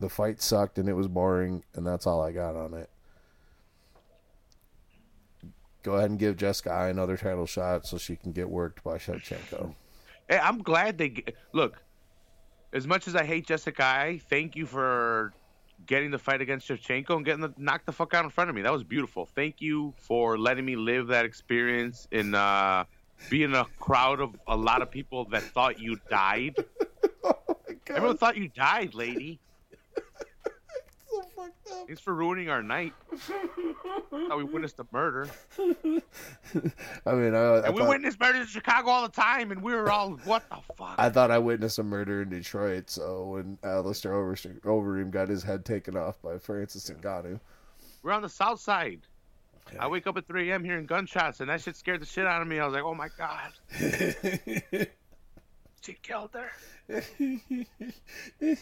The fight sucked and it was boring, and that's all I got on it. Go ahead and give Jessica I another title shot so she can get worked by Shevchenko. Hey, I'm glad they look. As much as I hate Jessica, I thank you for getting the fight against Shevchenko and getting the knocked the fuck out in front of me. That was beautiful. Thank you for letting me live that experience and uh, being a crowd of a lot of people that thought you died. oh. Everyone thought you died, lady. So fucked up. Thanks for ruining our night. How we witnessed a murder. I mean, I, I, And we thought, witness murders in Chicago all the time, and we were all, what the fuck? I thought I witnessed a murder in Detroit. So when Alistair Over- Overeem got his head taken off by Francis Ngannou, We're on the south side. I wake up at 3 a.m. hearing gunshots, and that shit scared the shit out of me. I was like, oh my God, she killed her.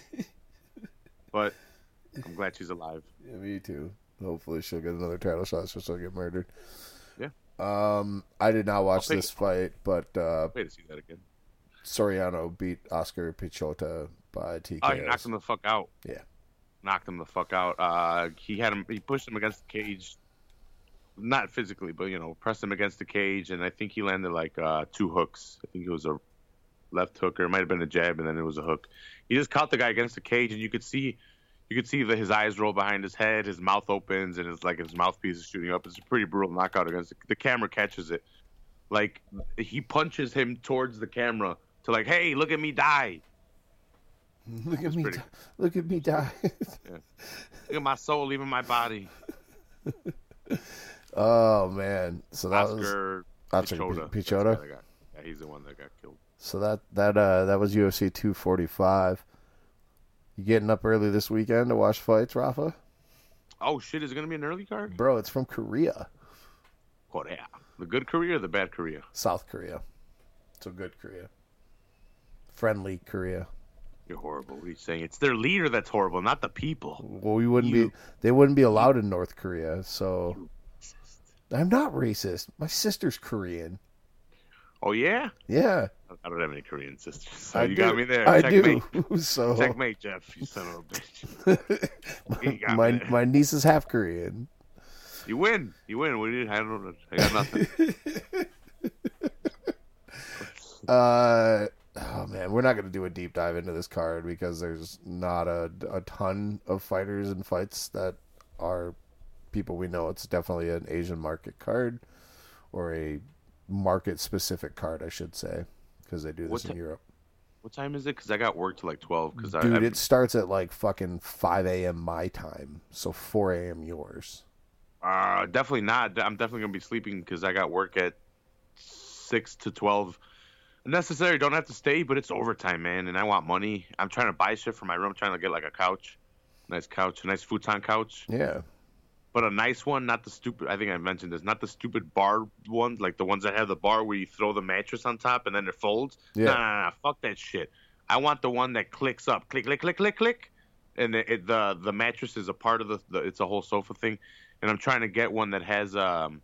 But I'm glad she's alive. Yeah, me too. Hopefully she'll get another title shot so she'll get murdered. Yeah. Um, I did not watch this fight, but uh, Wait to see that again. Soriano beat Oscar Piechota by TKO. Oh, he knocked him the fuck out. Yeah. Knocked him the fuck out. Uh, he had him. He pushed him against the cage. Not physically, but you know, pressed him against the cage, and I think he landed like uh, two hooks. I think it was a left hook, or it might have been a jab, and then it was a hook. He just caught the guy against the cage, and you could see, you could see that his eyes roll behind his head, his mouth opens, and it's like his mouthpiece is shooting up. It's a pretty brutal knockout against the, the camera catches it. Like he punches him towards the camera to like, hey, look at me die. look at me! pretty- Look at me die! Look at my soul leaving my body. oh man! So that was Oscar Oscar Piechota. Pi- That's the Piechota? guy that got- Yeah, he's the one that got killed. So that that uh that was UFC 245. You getting up early this weekend to watch fights, Rafa? Oh shit! Is it gonna be an early card? Bro, it's from Korea, Korea. The good Korea or the bad Korea? South Korea. So good Korea, friendly Korea. You're horrible. What are you saying? It's their leader that's horrible, not the people. Well, we wouldn't You- be. They wouldn't be allowed in North Korea. So I'm not racist. My sister's Korean. Oh yeah? Yeah, I don't have any Korean sisters. So I you do. got me there. I Checkmate. do. So Checkmate, Jeff. You son of a bitch. Got my my niece is half Korean. You win. You win. Do you? I don't know. I got nothing. Uh, oh man, we're not going to do a deep dive into this card because there's not a, a ton of fighters and fights that are people we know. It's definitely an Asian market card or a market specific card, I should say, because they do this What in ti- Europe. what time is it? Because I got work till like twelve. Because I, Dude, I it starts at like fucking 5 a.m. my time, so 4 a.m. yours. Uh, definitely not. I'm definitely gonna be sleeping because I got work at six to twelve. Necessary, don't have to stay, but it's overtime, man. And I want money. I'm trying to buy shit for my room. trying to get like a couch, nice couch, a nice futon couch, Yeah. But a nice one, not the stupid. I think I mentioned this, not the stupid bar ones, like the ones that have the bar where you throw the mattress on top and then it folds. Yeah. No, no, fuck that shit. I want the one that clicks up, click, click, click, click, click, and it, it, the the mattress is a part of the, the. It's a whole sofa thing, and I'm trying to get one that has um,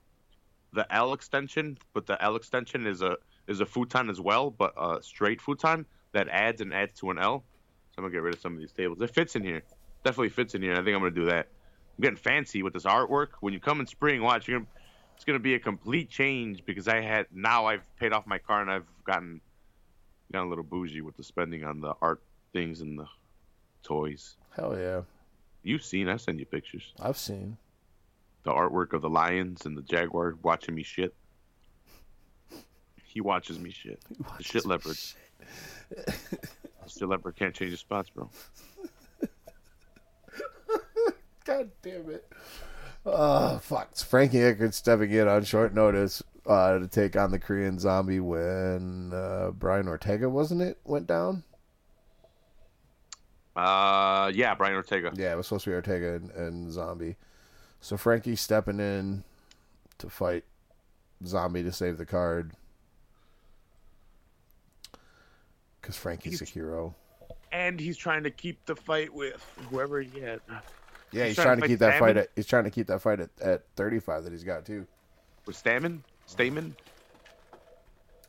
the L extension, but the L extension is a is a futon as well, but a straight futon that adds and adds to an L. So I'm gonna get rid of some of these tables. It fits in here, definitely fits in here. I think I'm gonna do that. I'm getting fancy with this artwork. When you come in spring, watch, you're gonna, it's gonna be a complete change because I had now I've paid off my car and I've gotten gotten a little bougie with the spending on the art things and the toys. Hell yeah. You've seen, I send you pictures. I've seen. the artwork of the lions and the jaguar watching me shit. He watches me shit. The shit leopard. The shit leopard can't change his spots, bro. God damn it. Oh, fuck. It's Frankie Edgar stepping in on short notice uh, to take on the Korean zombie when uh, Brian Ortega, wasn't it, went down? Uh, yeah, Brian Ortega. Yeah, it was supposed to be Ortega and, and Zombie. So Frankie stepping in to fight Zombie to save the card. Because Frankie's a hero. And he's trying to keep the fight with whoever he had. Yeah, he's, He's trying, trying to keep fight that fight. At, he's trying to keep that fight at, at 35 that he's got too. With Stamann? Stamann?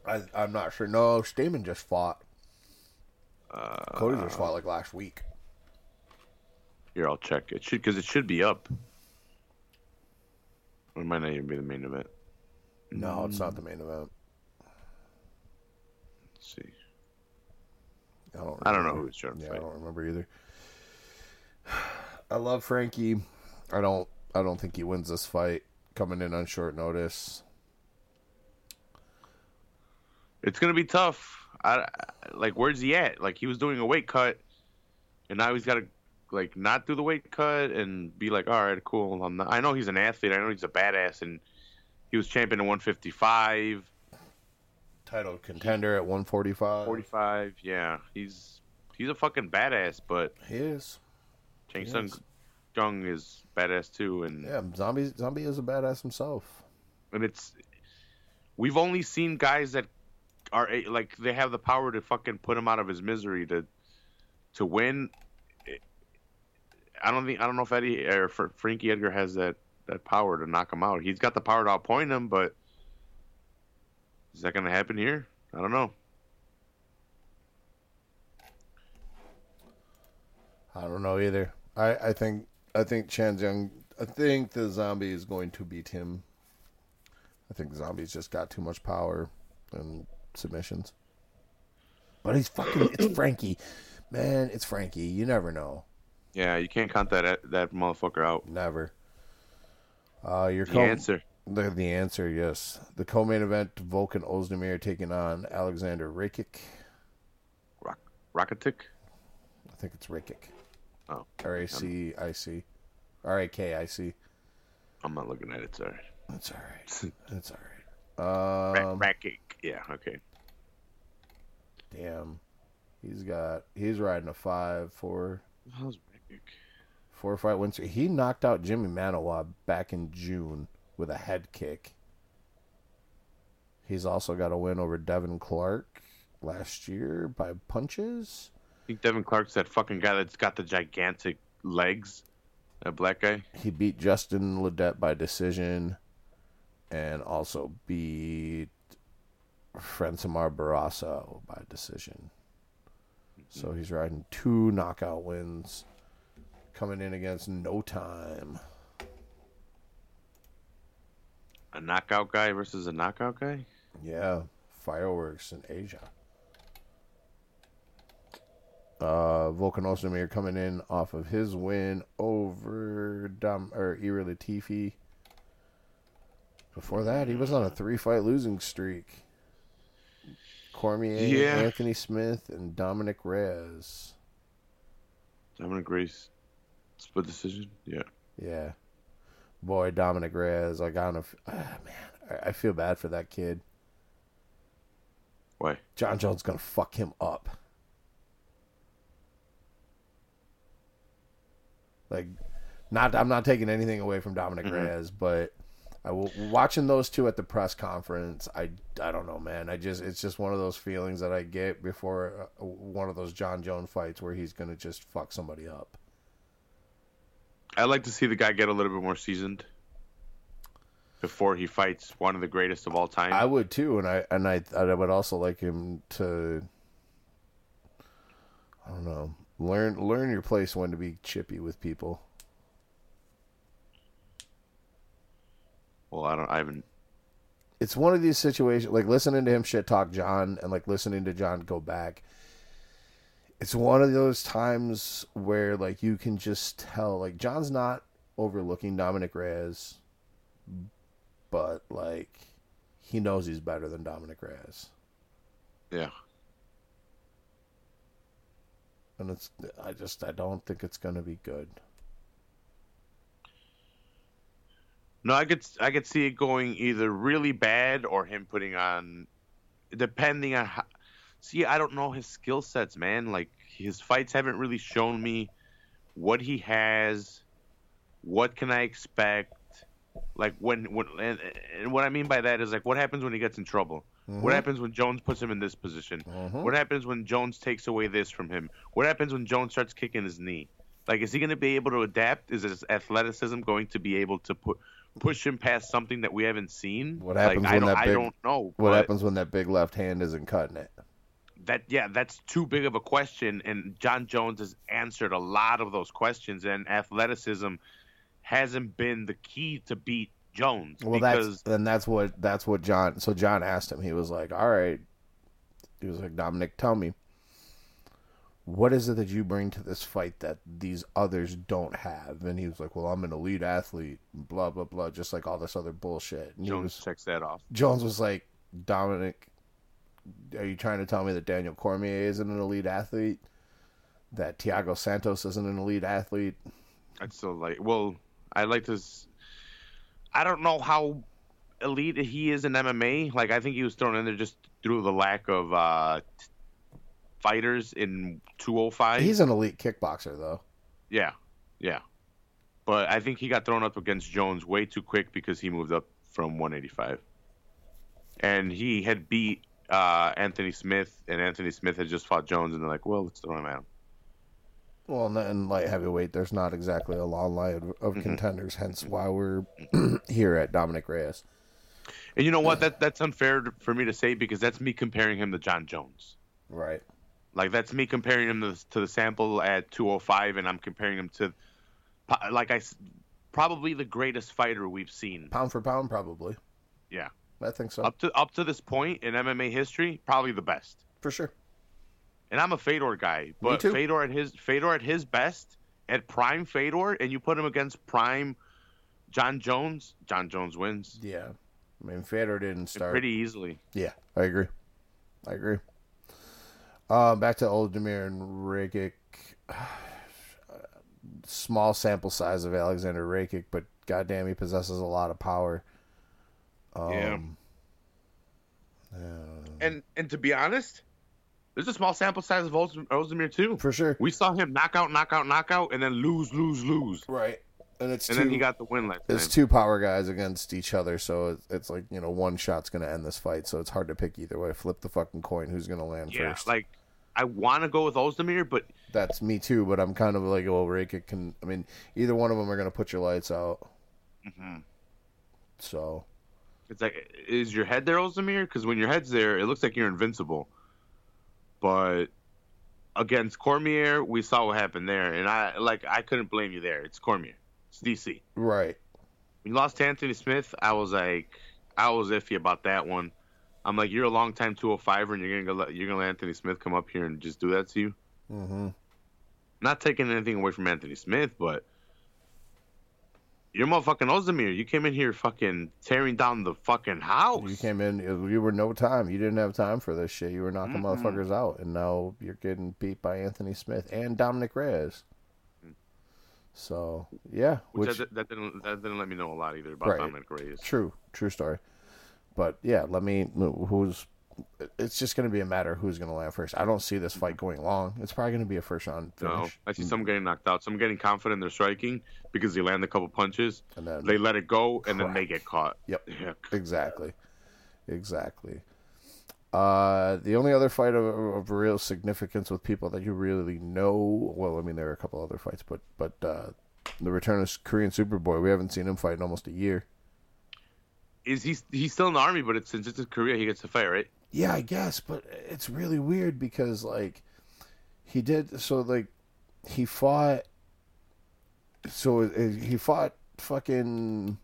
I, I'm not sure. No, Stamann just fought. Uh, Cody just fought like last week. Here, I'll check. It should because it should be up. It might not even be the main event. No, it's not the main event. Let's see. I don't. I don't know who's who trying to Yeah, I don't remember either. I love Frankie. I don't. I don't think he wins this fight coming in on short notice. It's gonna be tough. I like where's he at? Like he was doing a weight cut, and now he's got to like not do the weight cut and be like, all right, cool. I'm not, I know he's an athlete. I know he's a badass, and he was champion at 155, Title contender at 145. 45. Yeah, he's he's a fucking badass. But He is. Chan Sung is. Jung is badass too, and Yeah, zombie. Zombie is a badass himself. and it's we've only seen guys that are eh, like they have the power to fucking put him out of his misery to to win. I don't think I don't know if Eddie or Fr- Frankie Edgar has that that power to knock him out. He's got the power to outpoint him, but is that going to happen here? I don't know. I don't know either. I, I think I think Chan Young. I think the zombie is going to beat him. I think the zombie's just got too much power and submissions. But he's fucking. It's Frankie, man. It's Frankie. You never know. Yeah, you can't count that that motherfucker out. Never. Uh, your The co- answer. The, the answer, yes. The co-main event: Volkan Ozdemir taking on Alexander Rakic. Rock, Rocketic. I think it's Rakic. Oh, R A C I C. R A K I C. I'm not looking at it. Sorry. That's all right. That's all right. Um, Rackic. Yeah. Okay. damn. He's got. He's riding a five, four, How's Rackic? four fight win streak. He knocked out Jimmy Manuwa back in June with a head kick. He's also got a win over Devin Clark last year by punches. I think Devin Clark's that fucking guy that's got the gigantic legs. That black guy. He beat Justin Ledet by decision, and also beat Francimar Barrasso by decision. So he's riding two knockout wins, coming in against No Time. A knockout guy versus a knockout guy. Yeah, fireworks in Asia. Uh, Volkan Ozdemir coming in off of his win over Dom or Ira Latifi. Before that, he was on a three-fight losing streak. Cormier, Yeah. Anthony Smith, and Dominic Reyes. Dominic Grace. Split decision. Yeah. Yeah, boy, Dominic Reyes. I got him. Ah, man, I, I feel bad for that kid. Why? Jon Jones gonna fuck him up. Like, not I'm not taking anything away from Dominic Mhm. Reyes, but I w- watching those two at the press conference. I I don't know, man. I just it's just one of those feelings that I get before uh, one of those Jon Jones fights where he's gonna just fuck somebody up. I'd like to see the guy get a little bit more seasoned before he fights one of the greatest of all time. I would too, and I and I I would also like him to. I don't know. Learn learn your place when to be chippy with people. well, I don't. I haven't. It's one of these situations like listening to him shit talk Jon and like listening to Jon go back. It's one of those times where like you can just tell like Jon's not overlooking Dominic Reyes. but like he knows he's better than Dominic Reyes. Yeah. And it's I just I don't think it's gonna be good. No, I could I could see it going either really bad or him putting on, depending on how. See, I don't know his skill sets, man. Like his fights haven't really shown me what he has. What can I expect? Like when when and, and what I mean by that is like what happens when he gets in trouble. What happens when Jones puts him in this position? Mhm. What happens when Jones takes away this from him? What happens when Jones starts kicking his knee? Like, is he going to be able to adapt? Is his athleticism going to be able to put push him past something that we haven't seen? What happens like, I when don't, that I don't know. What happens when that big left hand isn't cutting it? That yeah, that's too big of a question, and Jon Jones has answered a lot of those questions, and athleticism hasn't been the key to beat Jones Well, because that's and that's what that's what Jon. So Jon asked him. He was like, "All right." He was like, "Dominic, tell me, what is it that you bring to this fight that these others don't have?" And he was like, "Well, I'm an elite athlete, blah blah blah, just like all this other bullshit." And Jones was, checks that off. Jones was like, "Dominic, are you trying to tell me that Daniel Cormier isn't an elite athlete? That Thiago Santos isn't an elite athlete?" I'd still like. Well, I like to. I don't know how elite he is in MMA. Like I think he was thrown in there just through the lack of uh, t- fighters in 205. He's an elite kickboxer, though. yeah, yeah. But I think he got thrown up against Jones way too quick because he moved up from 185, and he had beat uh, Anthony Smith, and Anthony Smith had just fought Jones, and they're like, well, let's throw him out. Well, and in light heavyweight, there's not exactly a long line of, of Mm-hmm. contenders. Hence, why we're here at Dominic Reyes. And you know what? That that's unfair for me to say because that's me comparing him to Jon Jones. Right. Like that's me comparing him to, the- to the sample at 205, and I'm comparing him to, like I, probably the greatest fighter we've seen. Pound for pound, probably. Yeah, I think so. up to up to this point in MMA history, probably the best. For sure. And I'm a Fedor guy, but. Fedor at his Fedor at his best, at prime Fedor, and you put him against prime Jon Jones, Jon Jones wins Yeah. I mean, Fedor didn't start. pretty easily. Yeah, I agree. I agree. Uh, back to Oldemir and Rakic. Small sample size of Alexander Rakic, but goddamn, he possesses a lot of power. Um, Yeah. yeah. And and to be honest, there's a small sample size of Ozdemir too. For sure. We saw him knock out, knock out, knock out, and then lose, lose, lose, Right. And it's and two, then he got the win last it's two power guys against each other, so it's, it's like you know one shot's gonna end this fight, so it's hard to pick either way. Flip the fucking coin, who's gonna land yeah, first? like I want to go with Ozdemir, but That's me too, but I'm kind of like, well, Rakic can. I mean, either one of them are gonna put your lights out. Mm-hmm. So it's like, is your head there, Ozdemir? Because when your head's there, it looks like you're invincible. But against Cormier, we saw what happened there, and I like I couldn't blame you there. It's Cormier, it's DC. right, When you lost to Anthony Smith, I was like, I was iffy about that one. I'm like, you're a long time 205er, and you're gonna let you're gonna let Anthony Smith come up here and just do that to you. Mm-hmm. Not taking anything away from Anthony Smith, but you're motherfucking Ozdemir. You came in here fucking tearing down the fucking house. you came in. Uh, you were no time. You didn't have time for this shit. You were knocking Mm-mm. motherfuckers out, and now you're getting beat by Anthony Smith and Dominic Reyes. So yeah, Which, which, that, that didn't that didn't let me know a lot either about Right. Dominic Reyes. true, true story. But yeah, let me. Who's? It's just going to be a matter of who's going to land first. I don't see this fight going long. It's probably going to be a first round finish. No. I see some getting knocked out. Some getting confident in their striking because they land a couple punches. and then They let it go and then they get caught. Yep. Yeah. Exactly. Exactly. Uh, the only other fight of, of real significance with people that you really know, well, I mean, there are a couple other fights, but but uh, the return of Korean Superboy, we haven't seen him fight in almost a year. Is he he's still in the army, but it's since it's in Korea, he gets to fight, right? Yeah, I guess, but it's really weird because like he did so like he fought so uh, he fought fucking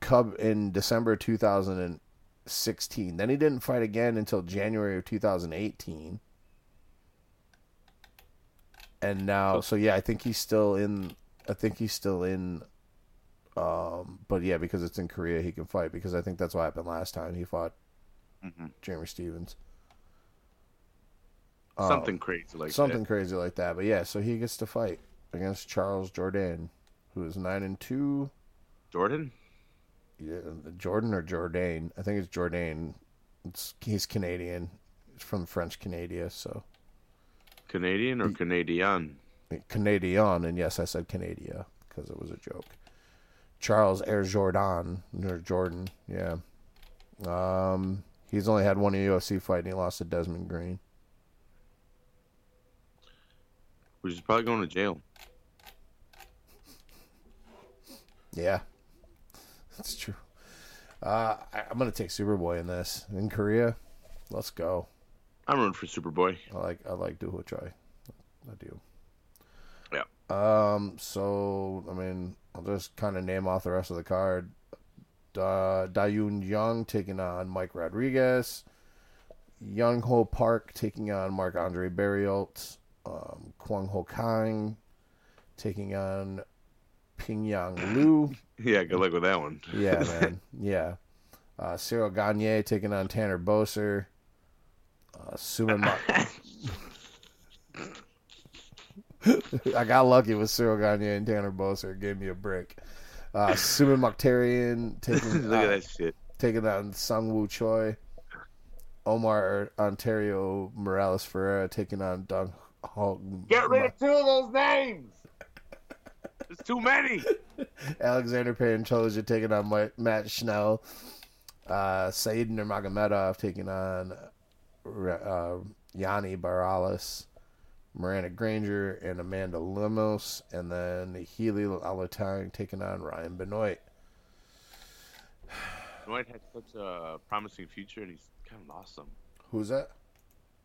Cub in December 2016. Then he didn't fight again until January of 2018. And now so yeah, I think he's still in I think he's still in Um, but yeah, because it's in Korea, he can fight. Because I think that's what happened last time he fought Mhm. Jeremy Stephens. Uh, Something crazy like that. something that. crazy like that. But yeah, so he gets to fight against Charles Jordan, who is nine and two. Jordan? Yeah, Jordan or Jourdain? I think it's Jourdain. It's, he's Canadian. He's from French Canada, so Canadian or Canadian? Canadian. And yes, I said Canada because it was a joke. Charles Air Jordan or Jordan, yeah. Um, he's only had one UFC fight and he lost to Desmond Green. Which is probably going to jail. Yeah, that's true. Uh, I, I'm gonna take Superboy in this in Korea. Let's go. I'm rooting for Superboy. I like I like Duho Choi. I do. Yeah. Um. So I mean, I'll just kind of name off the rest of the card. Da Dayun Young taking on Mike Rodriguez. Young Ho Park taking on Mark Andre Barriault. Um, Kwang Ho Kang taking on Ping Yang Liu. Yeah, good luck with that one. Yeah, man. Yeah. Uh, Ciryl Gane taking on Tanner Boser. Uh, Suman Ma- I got lucky with Ciryl Gane and Tanner Boser. Gave me a break. Uh, Suman Mokhtarian taking, Look at uh, that shit. taking on Sung Woo Choi. Omar Ontario Morales Ferreira taking on Dong Ho. Get rid of two of those names. There's too many. Alexander Pantoja taking on Ma- Matt Schnell. Uh, Said Nurmagomedov taking on uh, Yanni Barales. Miranda Granger and Amanda Lemos. And then Healy Alateng taking on Ryan Benoit. Benoit had such a promising future, and he's kind of lost some. Who's that?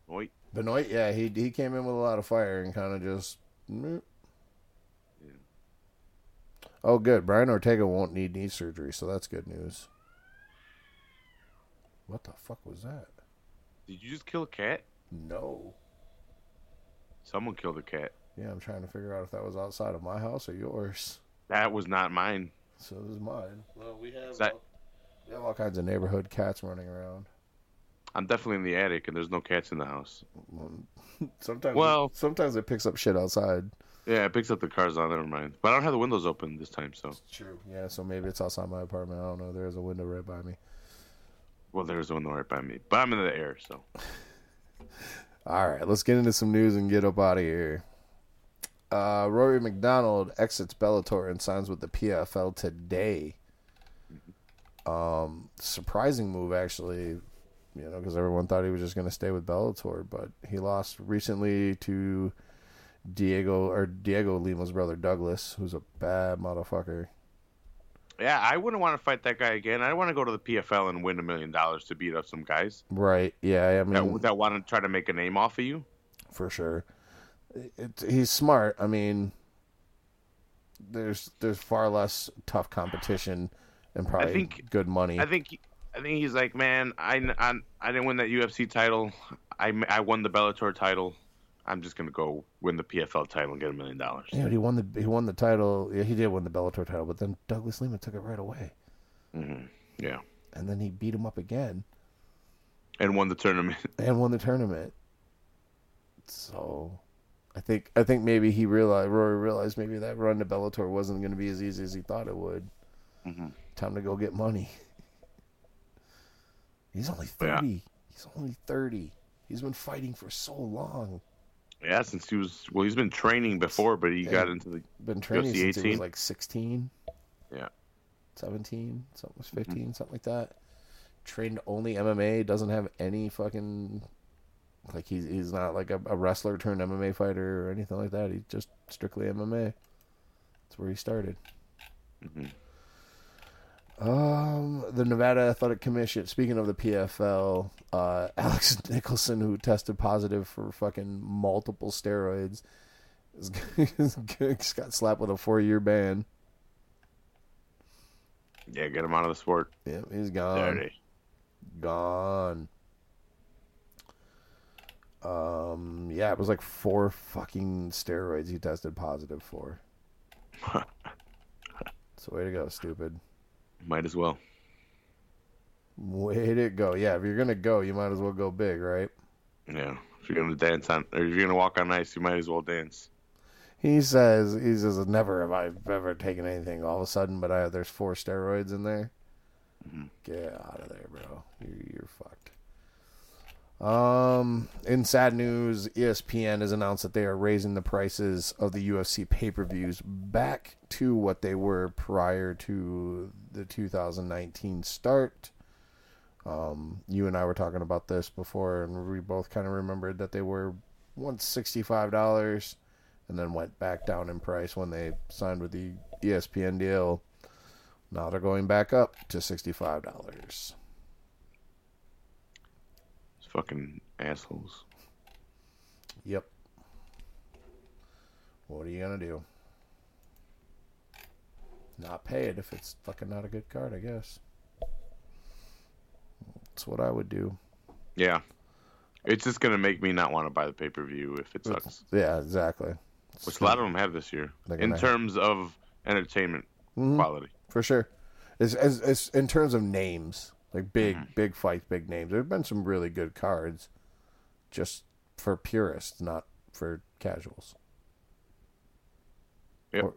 Benoit. Benoit, yeah, he he came in with a lot of fire and kind of just. Mm. Yeah. Oh, good. Brian Ortega won't need knee surgery, so that's good news. What the fuck was that? Did you just kill a cat? No. Someone killed a cat. Yeah, I'm trying to figure out if that was outside of my house or yours. That was not mine. So it was mine. Well, we have, that- all, we have all kinds of neighborhood cats running around. I'm definitely in the attic, and there's no cats in the house. Sometimes, Well- sometimes it picks up shit outside. Yeah, it picks up the cars on. Never mind. But I don't have the windows open this time, so. True. Yeah, so maybe it's outside my apartment. I don't know. There is a window right by me. Well, there's a window right by me, but I'm in the air, so. All right, let's get into some news and get up out of here. Uh, Rory MacDonald exits Bellator and signs with the PFL today. Um, surprising move, actually. You know, because everyone thought he was just going to stay with Bellator, but he lost recently to Diego or Diego Lima's brother Douglas, who's a bad motherfucker. Yeah, I wouldn't want to fight that guy again. I want to go to the PFL and win a million dollars to beat up some guys Right? Yeah, I mean, that, that want to try to make a name off of you. for sure. It, he's smart. I mean, there's there's far less tough competition and probably think- good money. I think I think he's like, man, I, I, I didn't win that UFC title. I, I won the Bellator title. I'm just gonna go win the PFL title and get a million dollars. yeah, but he won the he won the title. Yeah, he did win the Bellator title, but then Douglas Lima took it right away, hmm Yeah, and then he beat him up again and won the tournament. and won the tournament. So, I think I think maybe he realized Rory realized maybe that run to Bellator wasn't going to be as easy as he thought it would. Mhm. Time to go get money. He's only Yeah. thirty. He's only thirty. He's been fighting for so long. Yeah, since he was well, he's been training before, but he Yeah. got into the Been training UFC since he was like sixteen. Yeah. Seventeen, something was 15 something like that. Trained only MMA. Doesn't have any fucking like he's he's not like a, a wrestler turned MMA fighter or anything like that. He's just strictly MMA. That's where he started. Mhm. Um, the Nevada Athletic Commission. Speaking of the PFL, uh, Alex Nicholson, who tested positive for fucking multiple steroids, is, got slapped with a four-year ban. yeah, get him out of the sport. Yeah, he's gone. Dirty. Gone. Um, yeah, it was like four fucking steroids he tested positive for. It's a way to go, stupid. Might as well. Way to go. Yeah, if you're gonna go, you might as well go big, right? Yeah. If you're gonna dance on, or if you're gonna walk on ice, you might as well dance. He says he says never have I ever taken anything all of a sudden, but I, there's four steroids in there. Mhm. Get out of there, bro. You're, you're fucked. Um, in sad news, ESPN has announced that they are raising the prices of the UFC pay-per-views back to what they were prior to the 2019 start. Um, you and I were talking about this before, and we both kind of remembered that they were once sixty-five dollars, and then went back down in price when they signed with the ESPN deal. Now they're going back up to sixty-five dollars. It's fucking assholes. Yep. What are you gonna do? Not pay it if it's fucking not a good card, I guess. That's what I would do. Yeah. It's just gonna make me not want to buy the pay per view if it sucks. Yeah, exactly. Which a lot of them have this year in terms of entertainment Mhm. quality. for sure. As, as, as in terms of names, like big Mm-hmm. big fights, big names. There have been some really good cards, just for purists, not for casuals. Yep. Or-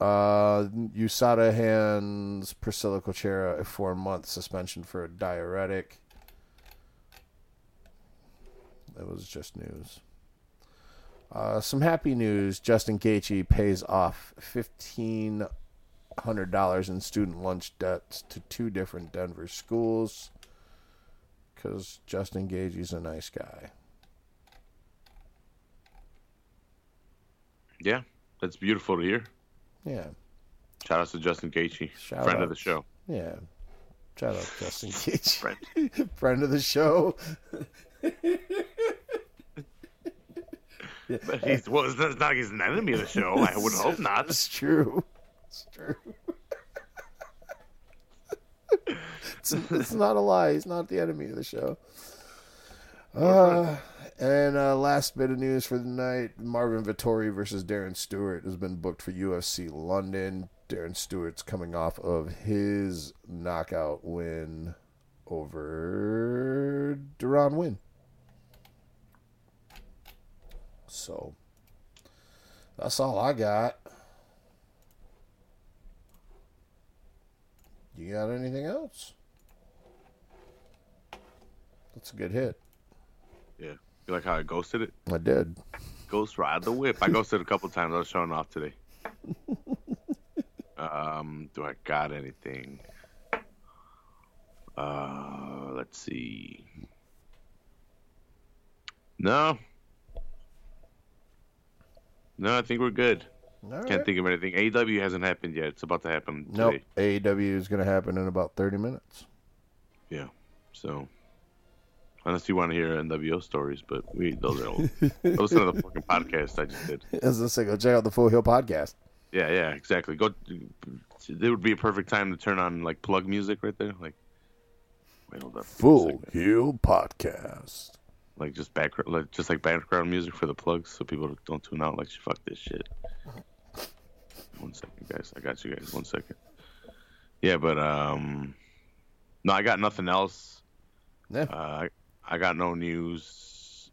Uh, USADA hands Priscila Cachoeira a four month suspension for a diuretic. That was just news. Uh, some happy news: Justin Gaethje pays off fifteen hundred dollars in student lunch debts to two different Denver schools. Because Justin Gaethje's a nice guy. Yeah, that's beautiful to hear. Yeah, Shout out to Justin Gaethje, Shout friend out. of the show. yeah. Shout out Justin Gaethje, Friend. friend of the show. But he's well, it's not, it's not like he's an enemy of the show. I would hope not. It's true. It's true. it's, it's not a lie. He's not the enemy of the show. Uh, and uh, last bit of news for the night: Marvin Vettori versus Darren Stewart has been booked for UFC London. Darren Stewart's coming off of his knockout win over Deron Winn. So that's all I got. You got anything else? That's a good hit. Yeah, you like how I ghosted it? I did. Ghost ride the whip. I ghosted a couple times. I was showing off today. um, do I got anything? Uh, let's see. No. No, I think we're good. All Can't think of anything. AEW hasn't happened yet. It's about to happen Nope. AEW is going to happen in about 30 minutes. Yeah. So, unless you want to hear NWO stories, but we those are old. Listen to the fucking podcast I just did. As I say, go check out the Full Heel podcast. Yeah, yeah, exactly. Go. It would be a perfect time to turn on like plug music right there. Like, wait, hold up. Give me a Full. Heel podcast. Like just background, like just like background music for the plugs, so people don't tune out. Like, fuck this shit. One second, guys. I got you guys. One second. Yeah, but um, no, I got nothing else. Yeah. Uh, I, I got no news.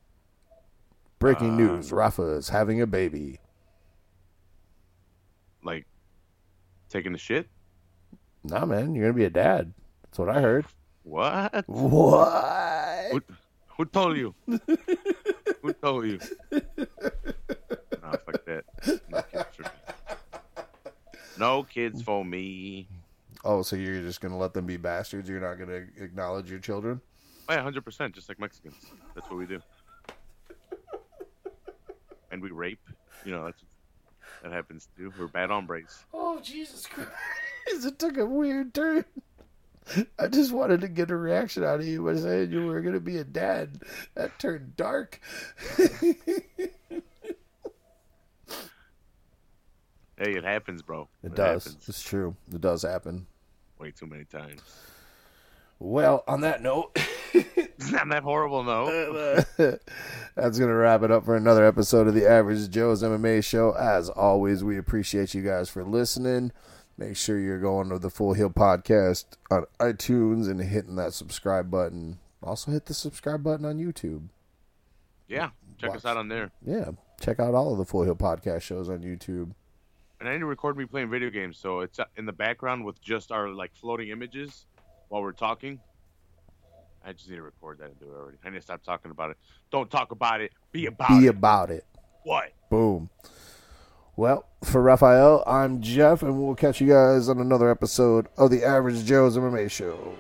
Breaking Uh, news: Rafa is having a baby. Like, taking the shit. Nah, man, you're gonna be a dad. That's what I heard. What? What? Who, who told you? who told you? Nah, fuck that. No kids for me. No kids for me. Oh, so you're just gonna let them be bastards? You're not gonna acknowledge your children? Oh, yeah, hundred percent, just like Mexicans. That's what we do. And we rape. You know, that's that happens too. We're bad hombres. Oh Jesus Christ! It took a weird turn. I just wanted to get a reaction out of you by saying you were gonna be a dad. That turned dark. Hey, it happens, bro. It does. happens It's true. It does happen. way too many times. Well, on that note, It's not that horrible, no. that's going to wrap it up for another episode of the Average Joe's MMA Show. As always, we appreciate you guys for listening. make sure you're going to the Full Heel Podcast on iTunes and hitting that subscribe button. Also, hit the subscribe button on YouTube. Yeah, check Watch. us out on there. Yeah, check out all of the Full Heel Podcast shows on YouTube. And I need to record me playing video games, so it's uh, in the background with just our like floating images while we're talking. I just need to record that and do it already. I need to stop talking about it. Don't talk about it. Be about Be it. Be about it. what? Boom. Well, for Raphael, I'm Jeff, and we'll catch you guys on another episode of the Average Joe's MMA Show.